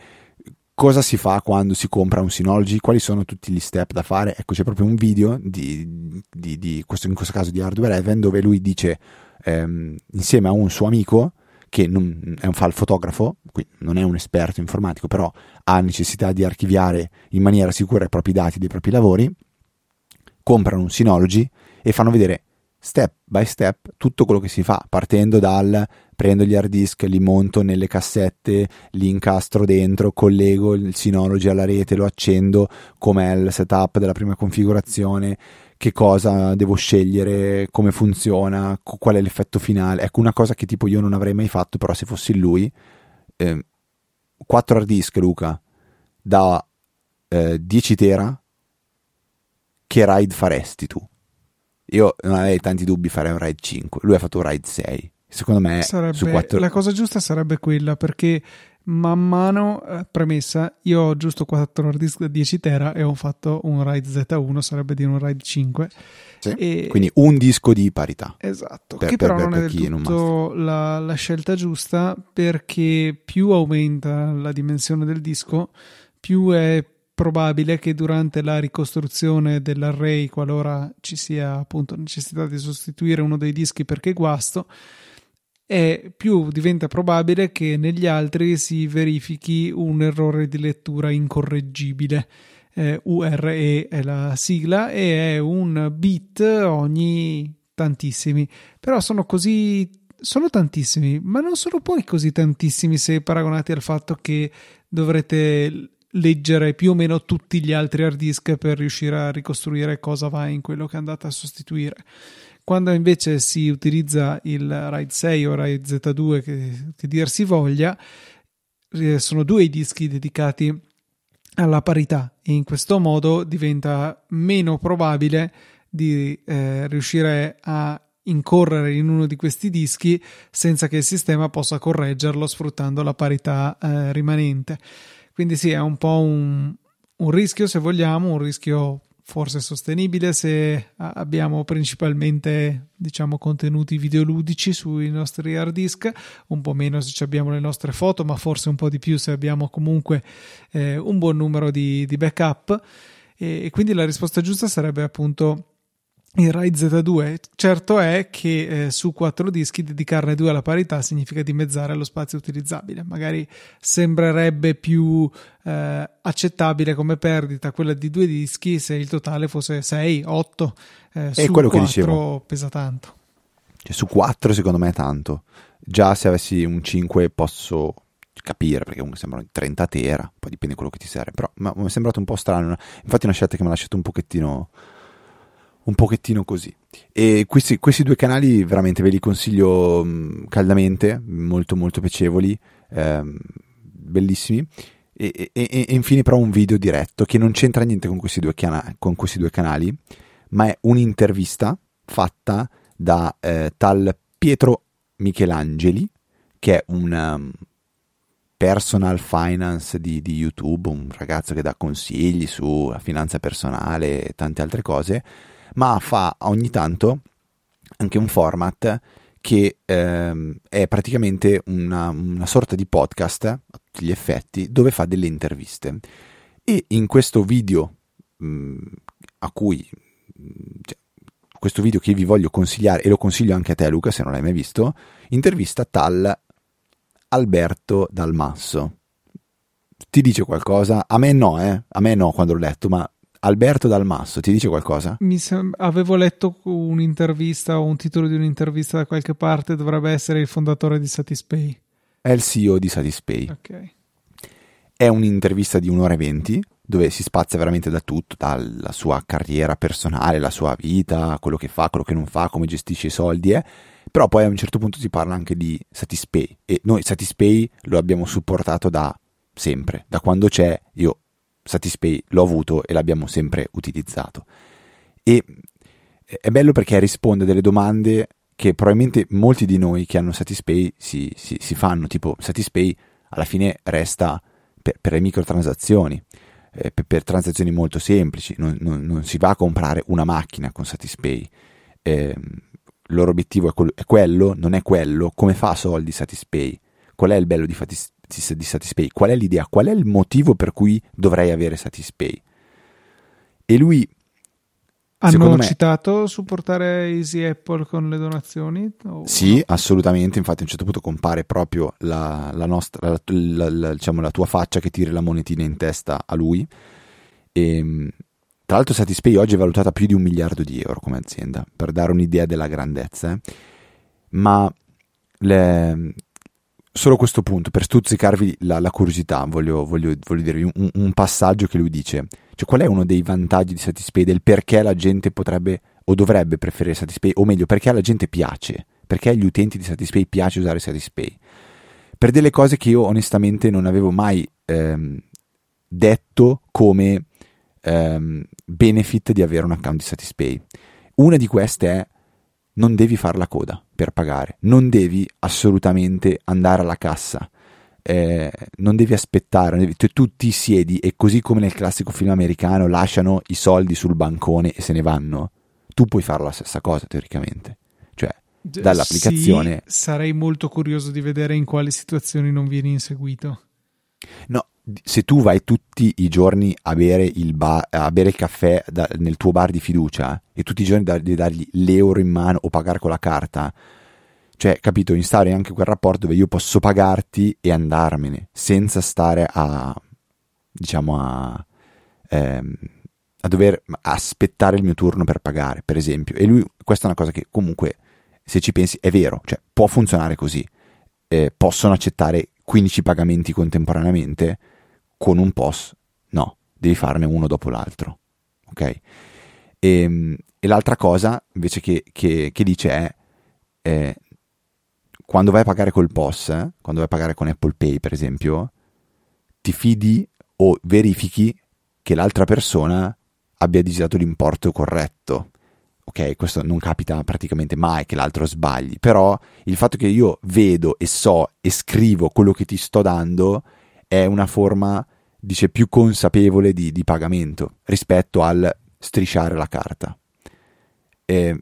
cosa si fa quando si compra un Synology, quali sono tutti gli step da fare. Ecco, c'è proprio un video di, di, di questo, in questo caso di Hardware Heaven dove lui dice ehm, insieme a un suo amico che non, è un, fa il fotografo, quindi non è un esperto informatico, però ha necessità di archiviare in maniera sicura i propri dati dei propri lavori, comprano un Synology e fanno vedere step by step tutto quello che si fa, partendo dal prendo gli hard disk, li monto nelle cassette, li incastro dentro, collego il Synology alla rete, lo accendo, com'è il setup della prima configurazione, che cosa devo scegliere, come funziona, qual è l'effetto finale. Ecco, una cosa che tipo io non avrei mai fatto, però se fossi lui, eh, 4 hard disk, Luca, da eh, 10 tera, che ride faresti tu? Io non avrei tanti dubbi fare un ride 5, lui ha fatto un ride 6. Secondo me sarebbe, su 4... la cosa giusta sarebbe quella perché man mano, eh, premessa, io ho giusto 4 hard disk da 10 tera e ho fatto un RAID Z1, sarebbe dire un RAID 5. Sì, e... Quindi un disco di parità. Esatto, per, che per, però per, non è del tutto la, la, scelta giusta perché più aumenta la dimensione del disco, più è probabile che durante la ricostruzione dell'array, qualora ci sia appunto necessità di sostituire uno dei dischi perché guasto, e più diventa probabile che negli altri si verifichi un errore di lettura incorreggibile. Eh, URE è la sigla e è un bit ogni tantissimi, però sono così sono tantissimi, ma non sono poi così tantissimi se paragonati al fatto che dovrete leggere più o meno tutti gli altri hard disk per riuscire a ricostruire cosa va in quello che andate a sostituire. quando invece si utilizza il RAID 6 o RAID Z2 che, che dir si voglia, eh, sono due i dischi dedicati alla parità e in questo modo diventa meno probabile di eh, riuscire a incorrere in uno di questi dischi senza che il sistema possa correggerlo sfruttando la parità eh, rimanente. Quindi sì, è un po' un, un rischio se vogliamo, un rischio forse sostenibile se abbiamo principalmente diciamo contenuti videoludici sui nostri hard disk un po' meno se abbiamo le nostre foto ma forse un po' di più se abbiamo comunque eh, un buon numero di, di backup. E, e quindi la risposta giusta sarebbe appunto il RAID Z2. Certo è che eh, su quattro dischi dedicarne due alla parità significa dimezzare lo spazio utilizzabile. Magari sembrerebbe più eh, accettabile come perdita quella di due dischi se il totale fosse 6, 8. Eh, su quello 4 che dicevo. pesa tanto. Cioè, su 4 secondo me è tanto. Già se avessi un 5 posso capire perché comunque sembrano 30 tera, poi dipende quello che ti serve, però mi è sembrato un po' strano. Infatti è una scelta che mi ha lasciato un pochettino un pochettino così. E questi, questi, due canali veramente ve li consiglio mm, caldamente, molto molto piacevoli, ehm, bellissimi. E, e, e, infine però un video diretto che non c'entra niente con questi due, cana- con questi due canali, ma è un'intervista fatta da eh, tal Pietro Michelangeli, che è un um, personal finance di, di, YouTube, un ragazzo che dà consigli sulla finanza personale e tante altre cose ma fa ogni tanto anche un format che ehm, è praticamente una, una, sorta di podcast a tutti gli effetti dove fa delle interviste e in questo video mh, mm, a cui cioè, questo video che vi voglio consigliare e lo consiglio anche a te Luca se non l'hai mai visto intervista tal Alberto Dalmasso ti dice qualcosa? A me no, eh? A me no quando l'ho letto, ma Alberto Dalmasso, ti dice qualcosa? Sem- avevo letto un'intervista o un titolo di un'intervista da qualche parte, dovrebbe essere il fondatore di Satispay. È il CEO di Satispay. Ok. È un'intervista di un'ora e venti dove si spazia veramente da tutto, dalla sua carriera personale, la sua vita, quello che fa, quello che non fa, come gestisce i soldi, eh. però poi a un certo punto si parla anche di Satispay e noi Satispay lo abbiamo supportato da sempre, da quando c'è, io Satispay l'ho avuto e l'abbiamo sempre utilizzato. E è bello perché risponde a delle domande che probabilmente molti di noi che hanno Satispay si, si, si fanno, tipo Satispay alla fine resta per, per le microtransazioni, eh, per, per, transazioni molto semplici, non, non, non, si va a comprare una macchina con Satispay. Eh, il loro obiettivo è, quello, è quello, non è quello, come fa soldi Satispay? Qual è il bello di, di Satispay? Qual è l'idea? Qual è il motivo per cui dovrei avere Satispay? E lui hanno me, citato supportare Easy Apple con le donazioni? Sì, no? assolutamente. Infatti, a un certo punto compare proprio la, la, nostra, la, diciamo, la tua faccia che tira la monetina in testa a lui. E, ehm, tra l'altro, Satispay oggi è valutata più di un miliardo di euro come azienda, per dare un'idea della grandezza. Eh. Ma le, solo questo punto, per stuzzicarvi la, la curiosità, voglio, voglio, voglio dirvi un, un, passaggio che lui dice. Cioè, qual è uno dei vantaggi di Satispay del perché la gente potrebbe o dovrebbe preferire Satispay, o meglio, perché alla gente piace, perché agli utenti di Satispay piace usare Satispay? Per delle cose che io onestamente non avevo mai ehm, detto come ehm, benefit di avere un account di Satispay. Una di queste è non devi fare la coda per pagare, non devi assolutamente andare alla cassa, eh, non devi aspettare, devi, tu, tu, ti siedi e così come nel classico film americano lasciano i soldi sul bancone e se ne vanno, tu puoi fare la stessa cosa teoricamente. Cioè, dall'applicazione... Sì, sarei molto curioso di vedere in quali situazioni non vieni inseguito. No, se tu vai tutti i giorni a bere il, bar, a bere il caffè da, nel tuo bar di fiducia e tutti i giorni devi dargli l'euro in mano o pagare con la carta, cioè, capito, instauri anche quel rapporto dove io posso pagarti e andarmene senza stare a, diciamo, a, ehm, a dover aspettare il mio turno per pagare, per esempio. E lui, questa è una cosa che comunque, se ci pensi, è vero, cioè può funzionare così. Eh, possono accettare 15 pagamenti contemporaneamente con un POS, no, devi farne uno dopo l'altro, ok? E, ehm, e l'altra cosa invece che, che, che dice è eh, quando vai a pagare col POS, eh, quando vai a pagare con Apple Pay per esempio, ti fidi o verifichi che l'altra persona abbia digitato l'importo corretto. Ok, questo non capita praticamente mai che l'altro sbagli, però il fatto che io vedo e so e scrivo quello che ti sto dando è una forma, dice, più consapevole di, di pagamento rispetto al strisciare la carta. È,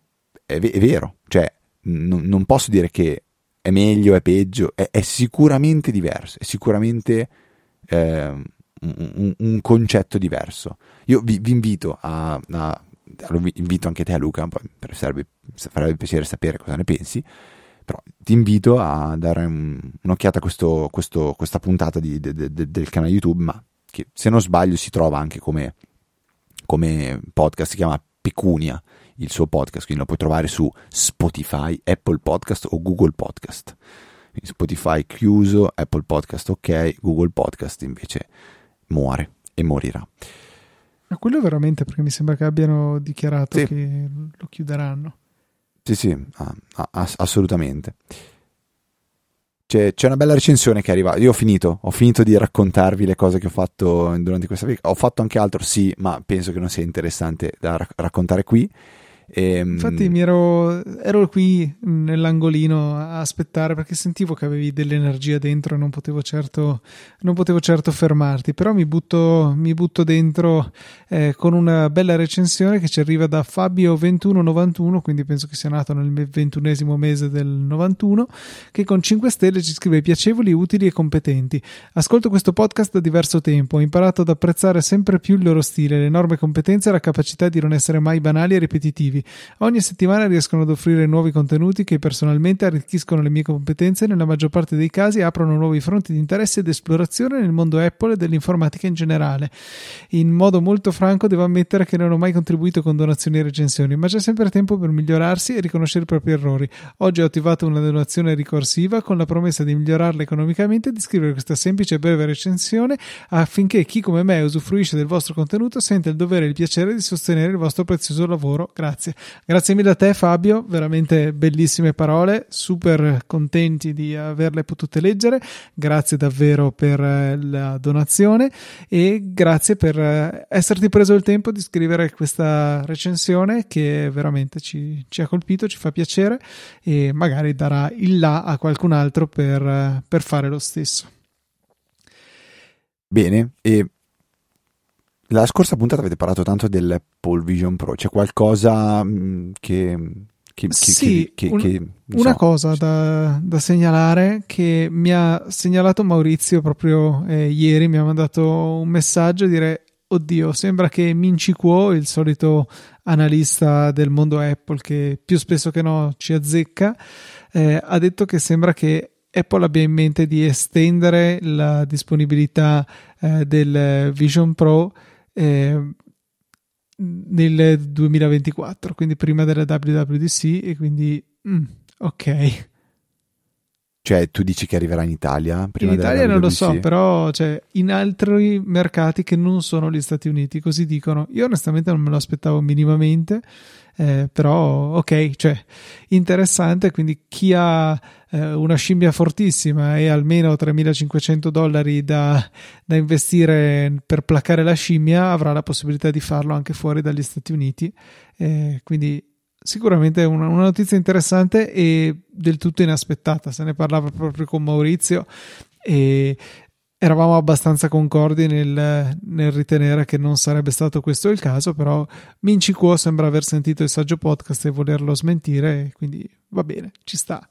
è, è vero, cioè n- non posso dire che è meglio, è peggio, è, è sicuramente diverso, è sicuramente eh, un, un, concetto diverso. Io vi, vi invito a, a, invito anche te Luca, per, sarebbe, farebbe piacere sapere cosa ne pensi, però ti invito a dare un, un'occhiata a questo, questo, questa puntata di, de, de, del canale YouTube, ma che se non sbaglio si trova anche come, come podcast, si chiama Pecunia il suo podcast, quindi lo puoi trovare su Spotify, Apple Podcast o Google Podcast. Quindi Spotify chiuso, Apple Podcast ok, Google Podcast invece muore e morirà. Ma quello veramente perché mi sembra che abbiano dichiarato sì. che lo chiuderanno. Sì, sì, ass- assolutamente. C'è, c'è, una bella recensione che è arrivata. Io ho finito, ho finito di raccontarvi le cose che ho fatto durante questa week. Ho fatto anche altro, sì, ma penso che non sia interessante da rac- raccontare qui. E, ehm, Infatti mi ero, ero, qui nell'angolino a aspettare perché sentivo che avevi dell'energia dentro e non potevo certo, non potevo certo fermarti, però mi butto, mi butto dentro eh, con una bella recensione che ci arriva da Fabio2191, quindi penso che sia nato nel ventunesimo mese del 91, che con 5 stelle ci scrive piacevoli, utili e competenti. Ascolto questo podcast da diverso tempo, ho imparato ad apprezzare sempre più il loro stile, le enorme competenze e la capacità di non essere mai banali e ripetitivi Ogni settimana riescono ad offrire nuovi contenuti che personalmente arricchiscono le mie competenze e nella maggior parte dei casi aprono nuovi fronti di interesse ed esplorazione nel mondo Apple e dell'informatica in generale. In modo molto franco devo ammettere che non ho mai contribuito con donazioni e recensioni, ma c'è sempre tempo per migliorarsi e riconoscere i propri errori. Oggi ho attivato una donazione ricorsiva con la promessa di migliorarla economicamente e di scrivere questa semplice e breve recensione affinché chi come me usufruisce del vostro contenuto senta il dovere e il piacere di sostenere il vostro prezioso lavoro. Grazie. Grazie. mille a te Fabio, veramente bellissime parole, super contenti di averle potute leggere, grazie davvero per eh, la donazione e grazie per eh, esserti preso il tempo di scrivere questa recensione che veramente ci, ci ha colpito, ci fa piacere e magari darà il là a qualcun altro per, eh, per fare lo stesso. Bene, e la scorsa puntata avete parlato tanto dell'Apple Vision Pro, c'è qualcosa mm, che... che, sì, che, un, che una so. cosa da, da, segnalare che mi ha segnalato Maurizio proprio eh, ieri, mi ha mandato un messaggio a dire oddio, sembra che Minci Kuo, il solito analista del mondo Apple che più spesso che no ci azzecca, eh, ha detto che sembra che Apple abbia in mente di estendere la disponibilità eh, del Vision Pro eh, nel 2024, quindi prima della WWDC e quindi mm, ok. Cioè, tu dici che arriverà in Italia? Prima in Italia non lo so, però cioè, in altri mercati che non sono gli Stati Uniti, così dicono. Io onestamente non me lo aspettavo minimamente, eh, però ok, cioè, interessante. Quindi chi ha eh, una scimmia fortissima e almeno 3.500 dollari da, da investire per placare la scimmia avrà la possibilità di farlo anche fuori dagli Stati Uniti. Eh, quindi sicuramente una, una, notizia interessante e del tutto inaspettata. Se ne parlava proprio con Maurizio e eravamo abbastanza concordi nel, nel ritenere che non sarebbe stato questo il caso, però Minci Kuo sembra aver sentito il saggio podcast e volerlo smentire, quindi va bene, ci sta.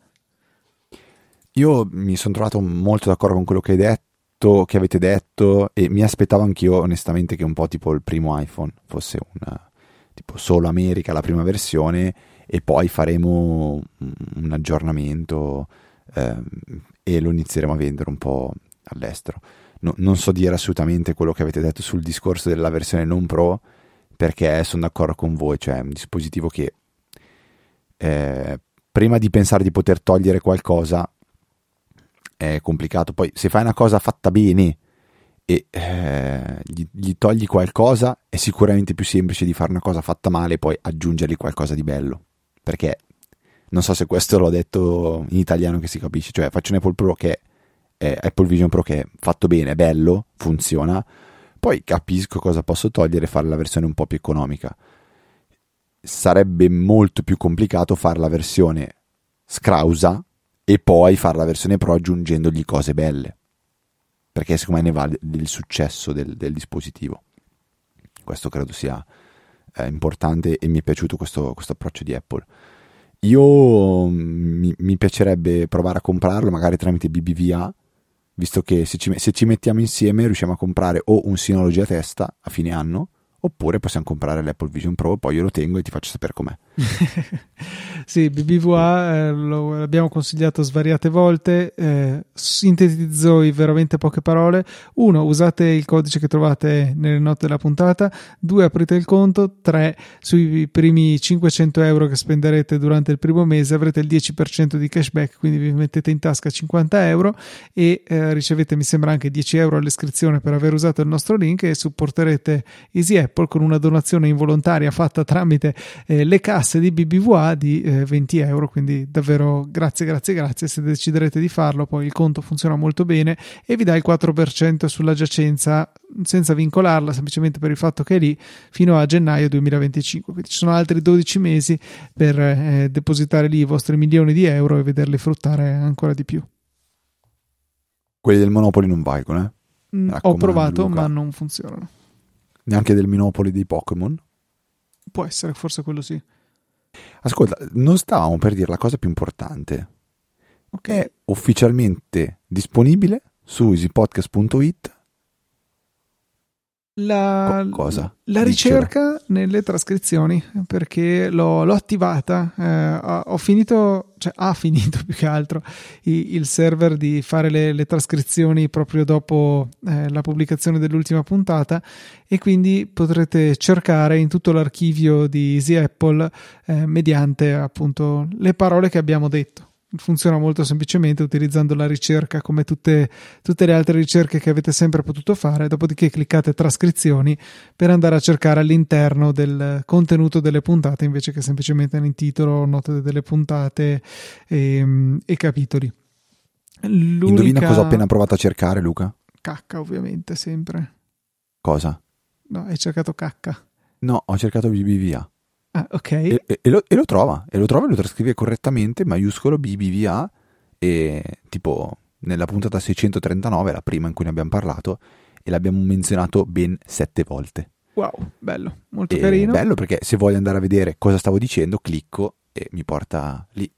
Io mi sono trovato molto d'accordo con quello che hai detto, che avete detto e mi aspettavo anch'io onestamente che un po' tipo il primo iPhone fosse una tipo solo America la prima versione e poi faremo un aggiornamento eh, e lo inizieremo a vendere un po' all'estero. No, non so dire assolutamente quello che avete detto sul discorso della versione non pro perché sono d'accordo con voi, cioè è un dispositivo che eh, prima di pensare di poter togliere qualcosa è complicato, poi se fai una cosa fatta bene e, eh, gli, gli, togli qualcosa, è sicuramente più semplice di fare una cosa fatta male e poi aggiungergli qualcosa di bello. Perché non so se questo l'ho detto in italiano che si capisce, cioè faccio un Apple Pro che è Apple Vision Pro che è fatto bene, è bello, funziona, poi capisco cosa posso togliere e fare la versione un po' più economica. Sarebbe molto più complicato fare la versione scrausa e poi fare la versione Pro aggiungendogli cose belle perché secondo me ne va del successo del, del dispositivo. Questo credo sia eh, importante e mi è piaciuto questo, questo approccio di Apple. Io mm, mi, mi, piacerebbe provare a comprarlo magari tramite BBVA, visto che se ci, se ci mettiamo insieme riusciamo a comprare o un Synology a testa a fine anno oppure possiamo comprare l'Apple Vision Pro, poi io lo tengo e ti faccio sapere com'è. sì, BBVA eh, lo abbiamo consigliato svariate volte, eh, sintetizzo in veramente poche parole. Uno, usate il codice che trovate nelle note della puntata. Due, aprite il conto. Tre, sui primi 500 euro che spenderete durante il primo mese avrete il 10% di cashback, quindi vi mettete in tasca 50 euro e eh, ricevete, mi sembra, anche 10 euro all'iscrizione per aver usato il nostro link e supporterete Easy Apple con una donazione involontaria fatta tramite eh, le casse di BBVA di eh, 20 euro. Quindi davvero grazie, grazie, grazie. Se deciderete di farlo, poi il conto funziona molto bene e vi dà il 4% sulla giacenza senza vincolarla, semplicemente per il fatto che è lì fino a gennaio 2025. Quindi ci sono altri 12 mesi per eh, depositare lì i vostri milioni di euro e vederli fruttare ancora di più. Quelli del Monopoli non valgono, eh? Mm, ho provato, Luca. ma non funzionano. Neanche del Minopoli dei Pokémon? Può essere, forse quello sì. Ascolta, non stavamo per dire la cosa più importante. Ok. È ufficialmente disponibile su easypodcast.it la, cosa? La ricerca nelle trascrizioni perché l'ho, l'ho attivata. Eh, ho finito, cioè ha finito più che altro il, il server di fare le, le trascrizioni proprio dopo eh, la pubblicazione dell'ultima puntata e quindi potrete cercare in tutto l'archivio di Easy Apple eh, mediante appunto le parole che abbiamo detto funziona molto semplicemente utilizzando la ricerca come tutte, tutte, le altre ricerche che avete sempre potuto fare, dopodiché cliccate trascrizioni per andare a cercare all'interno del contenuto delle puntate invece che semplicemente nel titolo, note delle puntate e, ehm, e capitoli. L'unica... Indovina cosa ho appena provato a cercare Luca? Cacca ovviamente, sempre. Cosa? No, hai cercato cacca. No, ho cercato BBVA. Ah, ok. E, e, lo, e, lo, trova, e lo trova e lo trascrive correttamente, maiuscolo BBVA, e tipo nella puntata 639, la prima in cui ne abbiamo parlato, e l'abbiamo menzionato ben sette volte. Wow, bello, molto e carino. Bello perché se voglio andare a vedere cosa stavo dicendo, clicco e mi porta lì.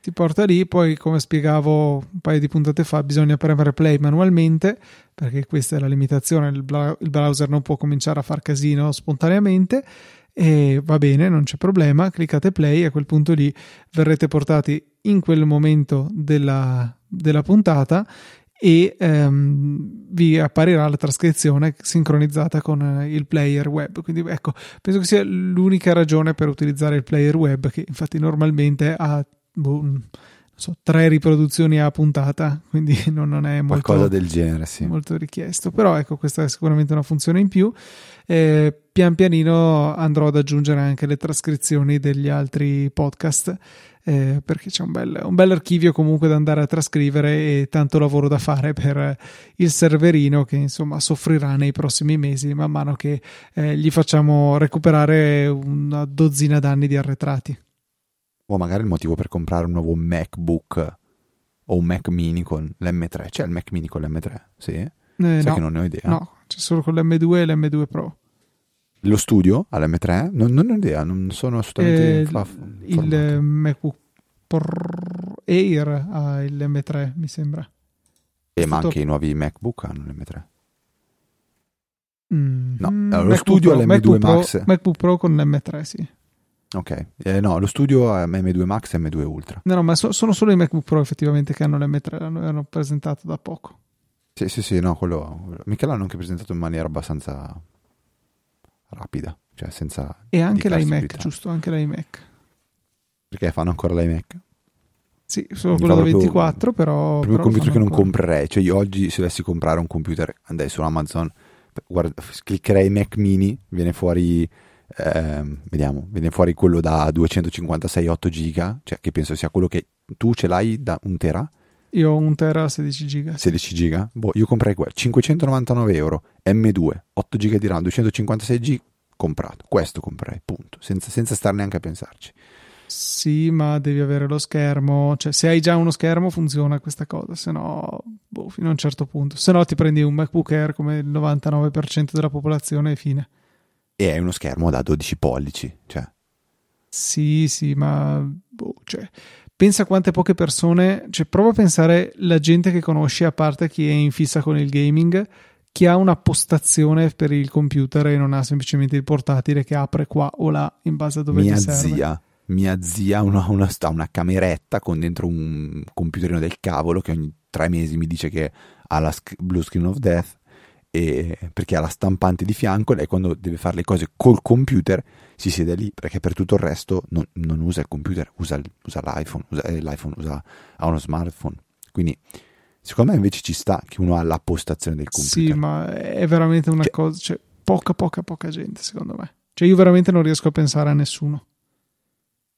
Ti porta lì, poi come spiegavo un paio di puntate fa, bisogna premere play manualmente, perché questa è la limitazione, il, browser non può cominciare a far casino spontaneamente e va bene, non c'è problema, cliccate play e a quel punto lì verrete portati in quel momento della, della puntata e ehm, vi apparirà la trascrizione sincronizzata con il player web. Quindi ecco, penso che sia l'unica ragione per utilizzare il player web che infatti normalmente ha boh, so, tre riproduzioni a puntata, quindi non, non è molto, qualcosa del genere, sì. molto richiesto. Però ecco, questa è sicuramente una funzione in più. Eh, pian pianino andrò ad aggiungere anche le trascrizioni degli altri podcast. Eh, perché c'è un bel, un bel, archivio comunque da andare a trascrivere e tanto lavoro da fare per il serverino che insomma soffrirà nei prossimi mesi man mano che eh, gli facciamo recuperare una dozzina d'anni di arretrati o magari il motivo per comprare un nuovo MacBook o un Mac mini con l'M3. C'è il Mac mini con l'M3? Sì? Eh, Sai no, che non ne ho idea. No, c'è solo con l'M2 e l'M2 Pro. Lo studio all'M3? Non, non ho idea, non sono assolutamente... Eh, fa- il MacBook Air ha il M3, mi sembra. E ma anche i nuovi MacBook hanno l'M3. Mm, no, allora, lo studio Pro, l'M2 MacBook Max. Pro, MacBook Pro con l'M3, sì. Ok, eh, no, lo studio è M2 Max e M2 Ultra. No, no, ma so, sono solo i MacBook Pro effettivamente che hanno l'M3, l'hanno presentato da poco. Sì, sì, sì, no, quello. Mica l'hanno anche presentato in maniera abbastanza rapida, cioè senza... E anche l'iMac, giusto, anche l'iMac. Perché fanno ancora l'iMac? Sì, solo quello da 24, però... Il primo computer che non comprerei, cioè io oggi se dovessi comprare un computer, andrei su Amazon, guarda, cliccherei Mac mini, viene fuori, eh, vediamo, viene fuori quello da 256 8 giga, cioè che penso sia quello che tu ce l'hai da un tera? Io ho un tera 16 giga. 16 giga? Boh, io comprerei quello, 599 euro, M2, 8 giga di RAM, 256 giga, comprato, questo comprerei, punto, senza, senza star neanche a pensarci. Sì, ma devi avere lo schermo. Cioè, se hai già uno schermo funziona questa cosa, se no, boh, fino a un certo punto. Se no, ti prendi un MacBook Air come il 99% della popolazione e fine. E hai uno schermo da 12 pollici, cioè. Sì, sì, ma boh, cioè, pensa quante poche persone, cioè, prova a pensare la gente che conosci, a parte chi è in fissa con il gaming, chi ha una postazione per il computer e non ha semplicemente il portatile che apre qua o là in base a dove Mia gli serve. zia mia zia una, una, sta una cameretta con dentro un computerino del cavolo che ogni tre mesi mi dice che ha la blue screen of death e, perché ha la stampante di fianco e lei quando deve fare le cose col computer si siede lì perché per tutto il resto non, non usa il computer, usa, usa l'iPhone, usa, eh, l'iPhone usa, ha uno smartphone. Quindi secondo me invece ci sta che uno ha la postazione del computer. Sì, ma è veramente una cioè, cosa, cioè poca poca poca gente secondo me. Cioè io veramente non riesco a pensare a nessuno.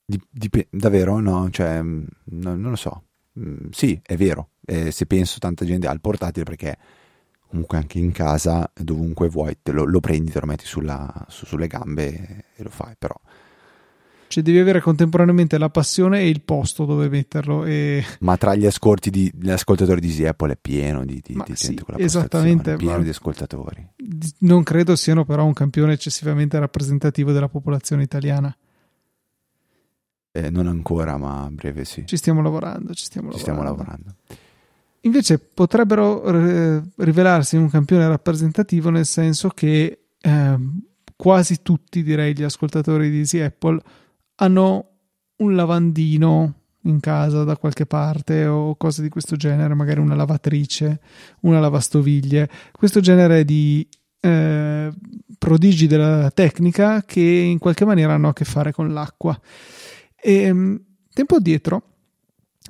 Dip- davvero? No, cioè, mm, no, non lo so. Mm, sì, è vero. Eh, se penso tanta gente ha il portatile perché comunque anche in casa, dovunque vuoi, te lo, lo prendi, te lo metti sulla, su, sulle gambe e lo fai, però... Cioè devi avere contemporaneamente la passione e il posto dove metterlo. E... Ma tra gli, ascolti gli ascoltatori di Apple è pieno di, di, di sì, gente con la Esattamente. Pieno di ascoltatori. Non credo siano però un campione eccessivamente rappresentativo della popolazione italiana. Eh, non ancora, ma a breve sì. Ci stiamo lavorando, ci stiamo ci lavorando. Stiamo lavorando. Invece potrebbero eh, rivelarsi un campione rappresentativo nel senso che eh, quasi tutti, direi, gli ascoltatori di Easy Apple hanno un lavandino in casa da qualche parte o cose di questo genere, magari una lavatrice, una lavastoviglie, questo genere di eh, prodigi della tecnica che in qualche maniera hanno a che fare con l'acqua. E mm, tempo dietro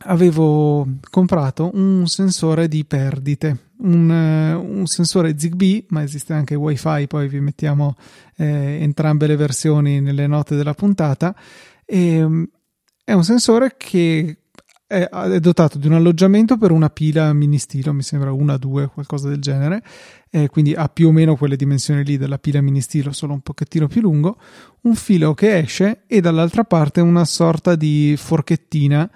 avevo comprato un sensore di perdite, un, un, sensore Zigbee, ma esiste anche WiFi, poi vi mettiamo eh, entrambe le versioni nelle note della puntata. E, mm, è un sensore che è, è, dotato di un alloggiamento per una pila mini stilo, mi sembra una, due, qualcosa del genere, eh, quindi ha più o meno quelle dimensioni lì della pila mini stilo, solo un pochettino più lungo, un filo che esce e dall'altra parte una sorta di forchettina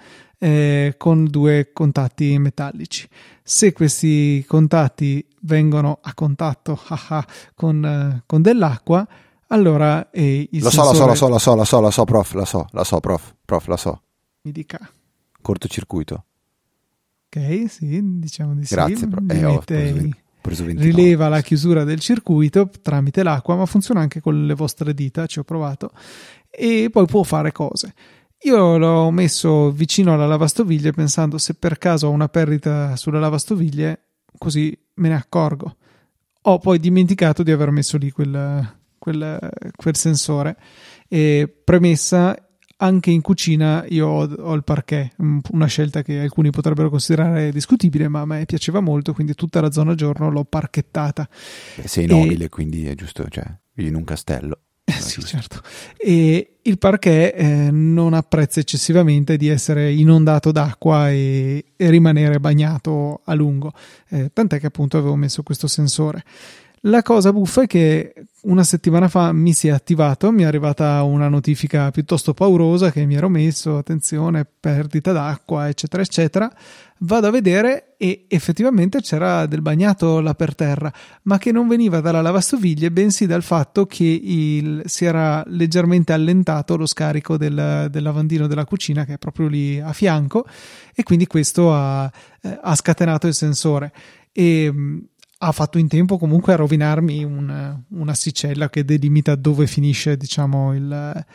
eh, con due contatti metallici. Se questi contatti vengono a contatto haha, con, eh, con dell'acqua, allora eh, il lo so, sensore... lo so, lo so, lo so, lo so, prof, la so, la so, prof, prof, la so. Mi dica cortocircuito. Ok, sì, diciamo di Grazie, sì. Grazie, eh, ho preso, preso rileva la chiusura del circuito tramite l'acqua, ma funziona anche con le vostre dita, ci ho provato, e poi può fare cose. Io l'ho messo vicino alla lavastoviglie pensando se per caso ho una perdita sulla lavastoviglie, così me ne accorgo. Ho poi dimenticato di aver messo lì quel, quel, quel sensore. E premessa, anche in cucina io ho, ho, il parquet, una scelta che alcuni potrebbero considerare discutibile, ma a me piaceva molto, quindi tutta la zona giorno l'ho parchettata. Sei nobile, e... quindi è giusto, cioè, vivi in un castello. Eh, sì, certo. E il parquet eh, non apprezza eccessivamente di essere inondato d'acqua e, e rimanere bagnato a lungo, eh, tant'è che appunto avevo messo questo sensore. La cosa buffa è che una settimana fa mi si è attivato, mi è arrivata una notifica piuttosto paurosa che mi ero messo, attenzione, perdita d'acqua, eccetera, eccetera. Vado a vedere e effettivamente c'era del bagnato là per terra, ma che non veniva dalla lavastoviglie, bensì dal fatto che il, si era leggermente allentato lo scarico del, del, lavandino della cucina, che è proprio lì a fianco, e quindi questo ha, eh, ha scatenato il sensore. E ha fatto in tempo comunque a rovinarmi un, un'asticella che delimita dove finisce, diciamo, il,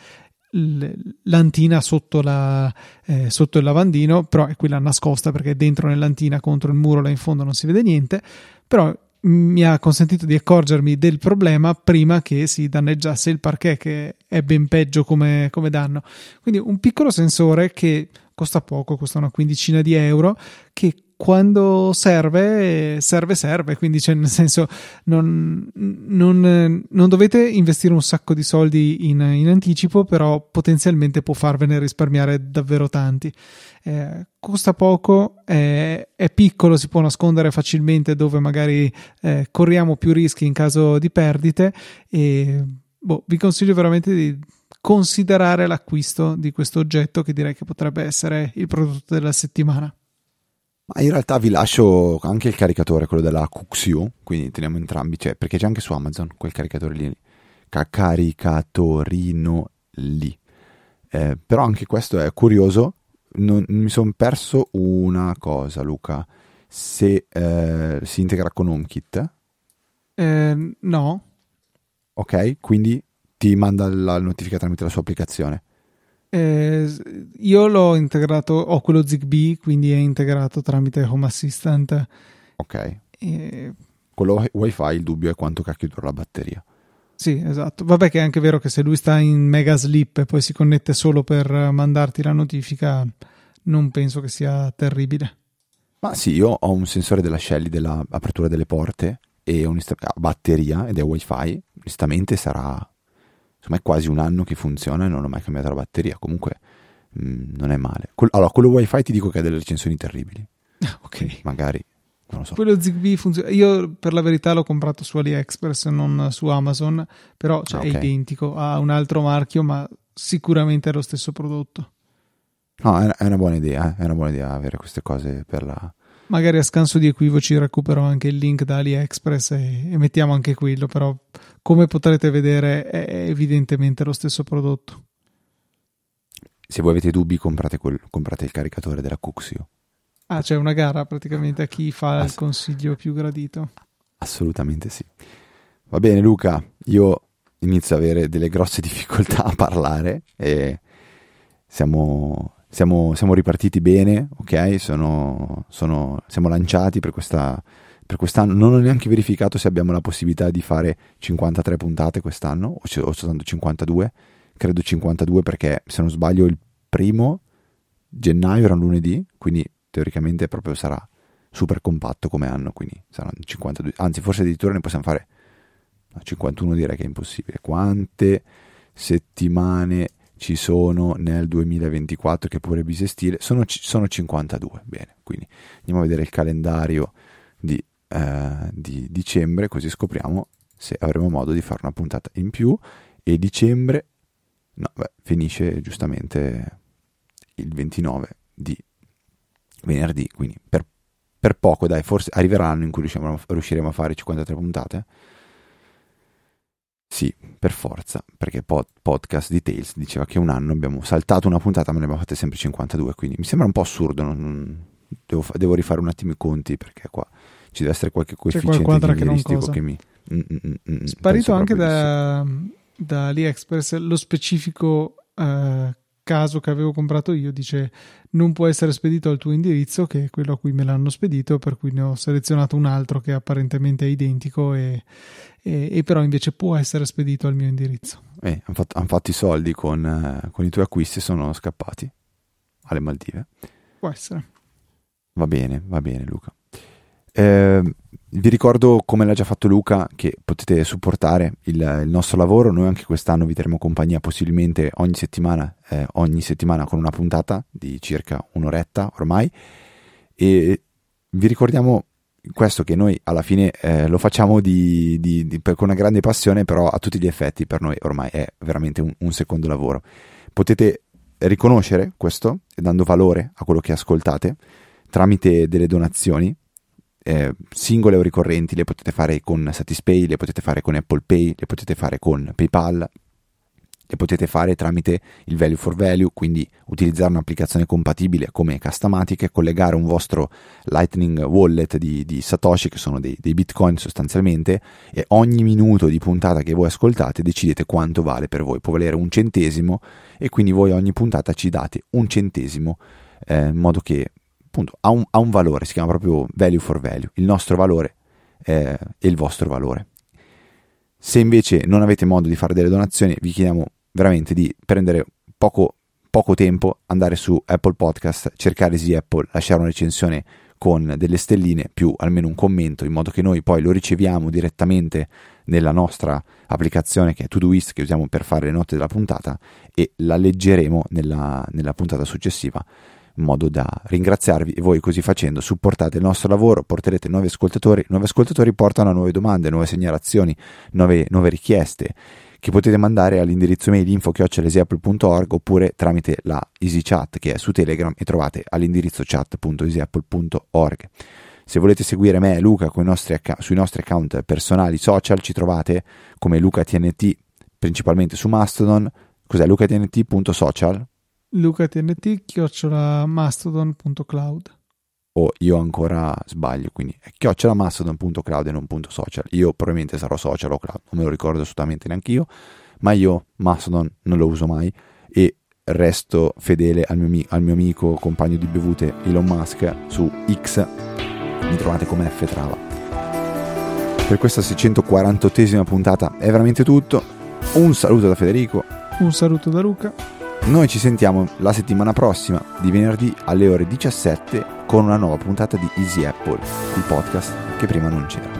il, l'antina sotto, la, eh, sotto il lavandino, però è quella nascosta perché dentro nell'antina contro il muro là in fondo non si vede niente, però mi ha consentito di accorgermi del problema prima che si danneggiasse il parquet che è ben peggio come, come danno. Quindi un piccolo sensore che costa poco, costa una quindicina di euro, che quando serve, serve, serve. Quindi, cioè, nel senso, non, non, non, dovete investire un sacco di soldi in, in, anticipo, però potenzialmente può farvene risparmiare davvero tanti. Eh, costa poco, è, è, piccolo, si può nascondere facilmente dove magari eh, corriamo più rischi in caso di perdite. E boh, vi consiglio veramente di considerare l'acquisto di questo oggetto che direi che potrebbe essere il prodotto della settimana. Ma in realtà vi lascio anche il caricatore, quello della Cuxiu, quindi teniamo entrambi, cioè, perché c'è anche su Amazon quel caricatore lì, caricatorino lì. Eh, però anche questo è curioso, non, mi sono perso una cosa Luca, se eh, si integra con HomeKit. Eh, no. Ok, quindi ti manda la notifica tramite la sua applicazione. Eh, io l'ho integrato, ho quello Zigbee, quindi è integrato tramite Home Assistant. Ok. E... Quello wifi, il dubbio è quanto cacchio dura la batteria. Sì, esatto. Vabbè che è anche vero che se lui sta in mega sleep e poi si connette solo per mandarti la notifica, non penso che sia terribile. Ma sì, io ho un sensore della Shelly dell'apertura delle porte e una batteria ed è wifi. Onestamente sarà insomma è quasi un anno che funziona e non ho mai cambiato la batteria, comunque mh, mm, non è male. Allora, quello wifi ti dico che ha delle recensioni terribili. ok. Quindi magari, non lo so. Quello Zigbee funziona, io per la verità l'ho comprato su AliExpress, non su Amazon, però cioè, okay. è identico, ha un altro marchio, ma sicuramente è lo stesso prodotto. No, è una buona idea, eh? è una buona idea avere queste cose per la, magari a scanso di equivoci recupero anche il link da AliExpress e, e, mettiamo anche quello, però come potrete vedere è evidentemente lo stesso prodotto. Se voi avete dubbi comprate, quel, comprate il caricatore della Cuxio. Ah, c'è una gara praticamente a chi fa Ass- il consiglio più gradito. Assolutamente sì. Va bene Luca, io inizio ad avere delle grosse difficoltà a parlare e siamo siamo, siamo ripartiti bene, ok? Sono, sono, siamo lanciati per, questa, per quest'anno. Non ho neanche verificato se abbiamo la possibilità di fare 53 puntate quest'anno o, o soltanto 52. Credo 52 perché, se non sbaglio, il primo gennaio era un lunedì, quindi teoricamente proprio sarà super compatto come anno, quindi saranno 52, anzi forse addirittura ne possiamo fare no, 51 direi che è impossibile. Quante settimane ci sono nel 2024 che pure bisestile, sono, sono 52. Bene, quindi andiamo a vedere il calendario di, eh, di dicembre, così scopriamo se avremo modo di fare una puntata in più. E dicembre no, beh, finisce giustamente il 29 di venerdì, quindi per, per poco, dai, forse arriverà l'anno in cui riusciremo a fare 53 puntate sì, per forza, perché pod- podcast Details diceva che un anno abbiamo saltato una puntata, ma ne abbiamo fatte sempre 52, quindi mi sembra un po' assurdo, non, non, devo, devo, rifare un attimo i conti perché qua ci deve essere qualche coefficiente ingegneristico che, che mi... Mm, mm, mm, mm Sparito anche da, da AliExpress lo specifico uh, caso che avevo comprato io dice non può essere spedito al tuo indirizzo che è quello a cui me l'hanno spedito per cui ne ho selezionato un altro che apparentemente è identico e, e, e però invece può essere spedito al mio indirizzo. Eh, hanno fatto, han fatto, i soldi con, eh, con i tuoi acquisti e sono scappati alle Maldive. Può essere. Va bene va bene Luca eh, vi ricordo, come l'ha già fatto Luca, che potete supportare il, il, nostro lavoro. Noi anche quest'anno vi terremo compagnia possibilmente ogni settimana, eh, ogni settimana con una puntata di circa un'oretta ormai. E vi ricordiamo questo che noi alla fine eh, lo facciamo di, di, di, per, con una grande passione, però a tutti gli effetti per noi ormai è veramente un, un secondo lavoro. Potete riconoscere questo, dando valore a quello che ascoltate, tramite delle donazioni eh, singole o ricorrenti, le potete fare con Satispay, le potete fare con Apple Pay, le potete fare con PayPal, le potete fare tramite il value for value, quindi utilizzare un'applicazione compatibile come Customatic, collegare un vostro Lightning Wallet di, di Satoshi, che sono dei, dei, bitcoin sostanzialmente, e ogni minuto di puntata che voi ascoltate decidete quanto vale per voi. Può valere un centesimo e quindi voi ogni puntata ci date un centesimo, eh, in modo che appunto ha un, ha un, valore, si chiama proprio value for value, il nostro valore eh, e il vostro valore. Se invece non avete modo di fare delle donazioni, vi chiediamo veramente di prendere poco, poco tempo andare su Apple Podcast, cercare Easy Apple, lasciare una recensione con delle stelline più almeno un commento in modo che noi poi lo riceviamo direttamente nella nostra applicazione che è Todoist che usiamo per fare le note della puntata e la leggeremo nella, nella puntata successiva in modo da ringraziarvi e voi così facendo supportate il nostro lavoro, porterete nuovi ascoltatori, nuovi ascoltatori portano nuove domande, nuove segnalazioni, nuove, nuove richieste che potete mandare all'indirizzo mail info.easyapple.org oppure tramite la EasyChat che è su Telegram e trovate all'indirizzo chat.easyapple.org. Se volete seguire me e Luca nostri, sui nostri account personali social ci trovate come LucaTNT principalmente su Mastodon. Cos'è lucatnt.social? lucatnt.mastodon.cloud o io ancora sbaglio, quindi è chiocciolamastodon.cloud e non punto social. Io probabilmente sarò social o cloud, non me lo ricordo assolutamente neanche io, ma io Mastodon non lo uso mai e resto fedele al mio, al mio amico compagno di bevute Elon Musk su X, mi trovate come F Trava. Per questa 648esima puntata è veramente tutto. Un saluto da Federico. Un saluto da Luca. Noi ci sentiamo la settimana prossima, di venerdì alle ore 17 con una nuova puntata di Easy Apple, il podcast che prima non c'era.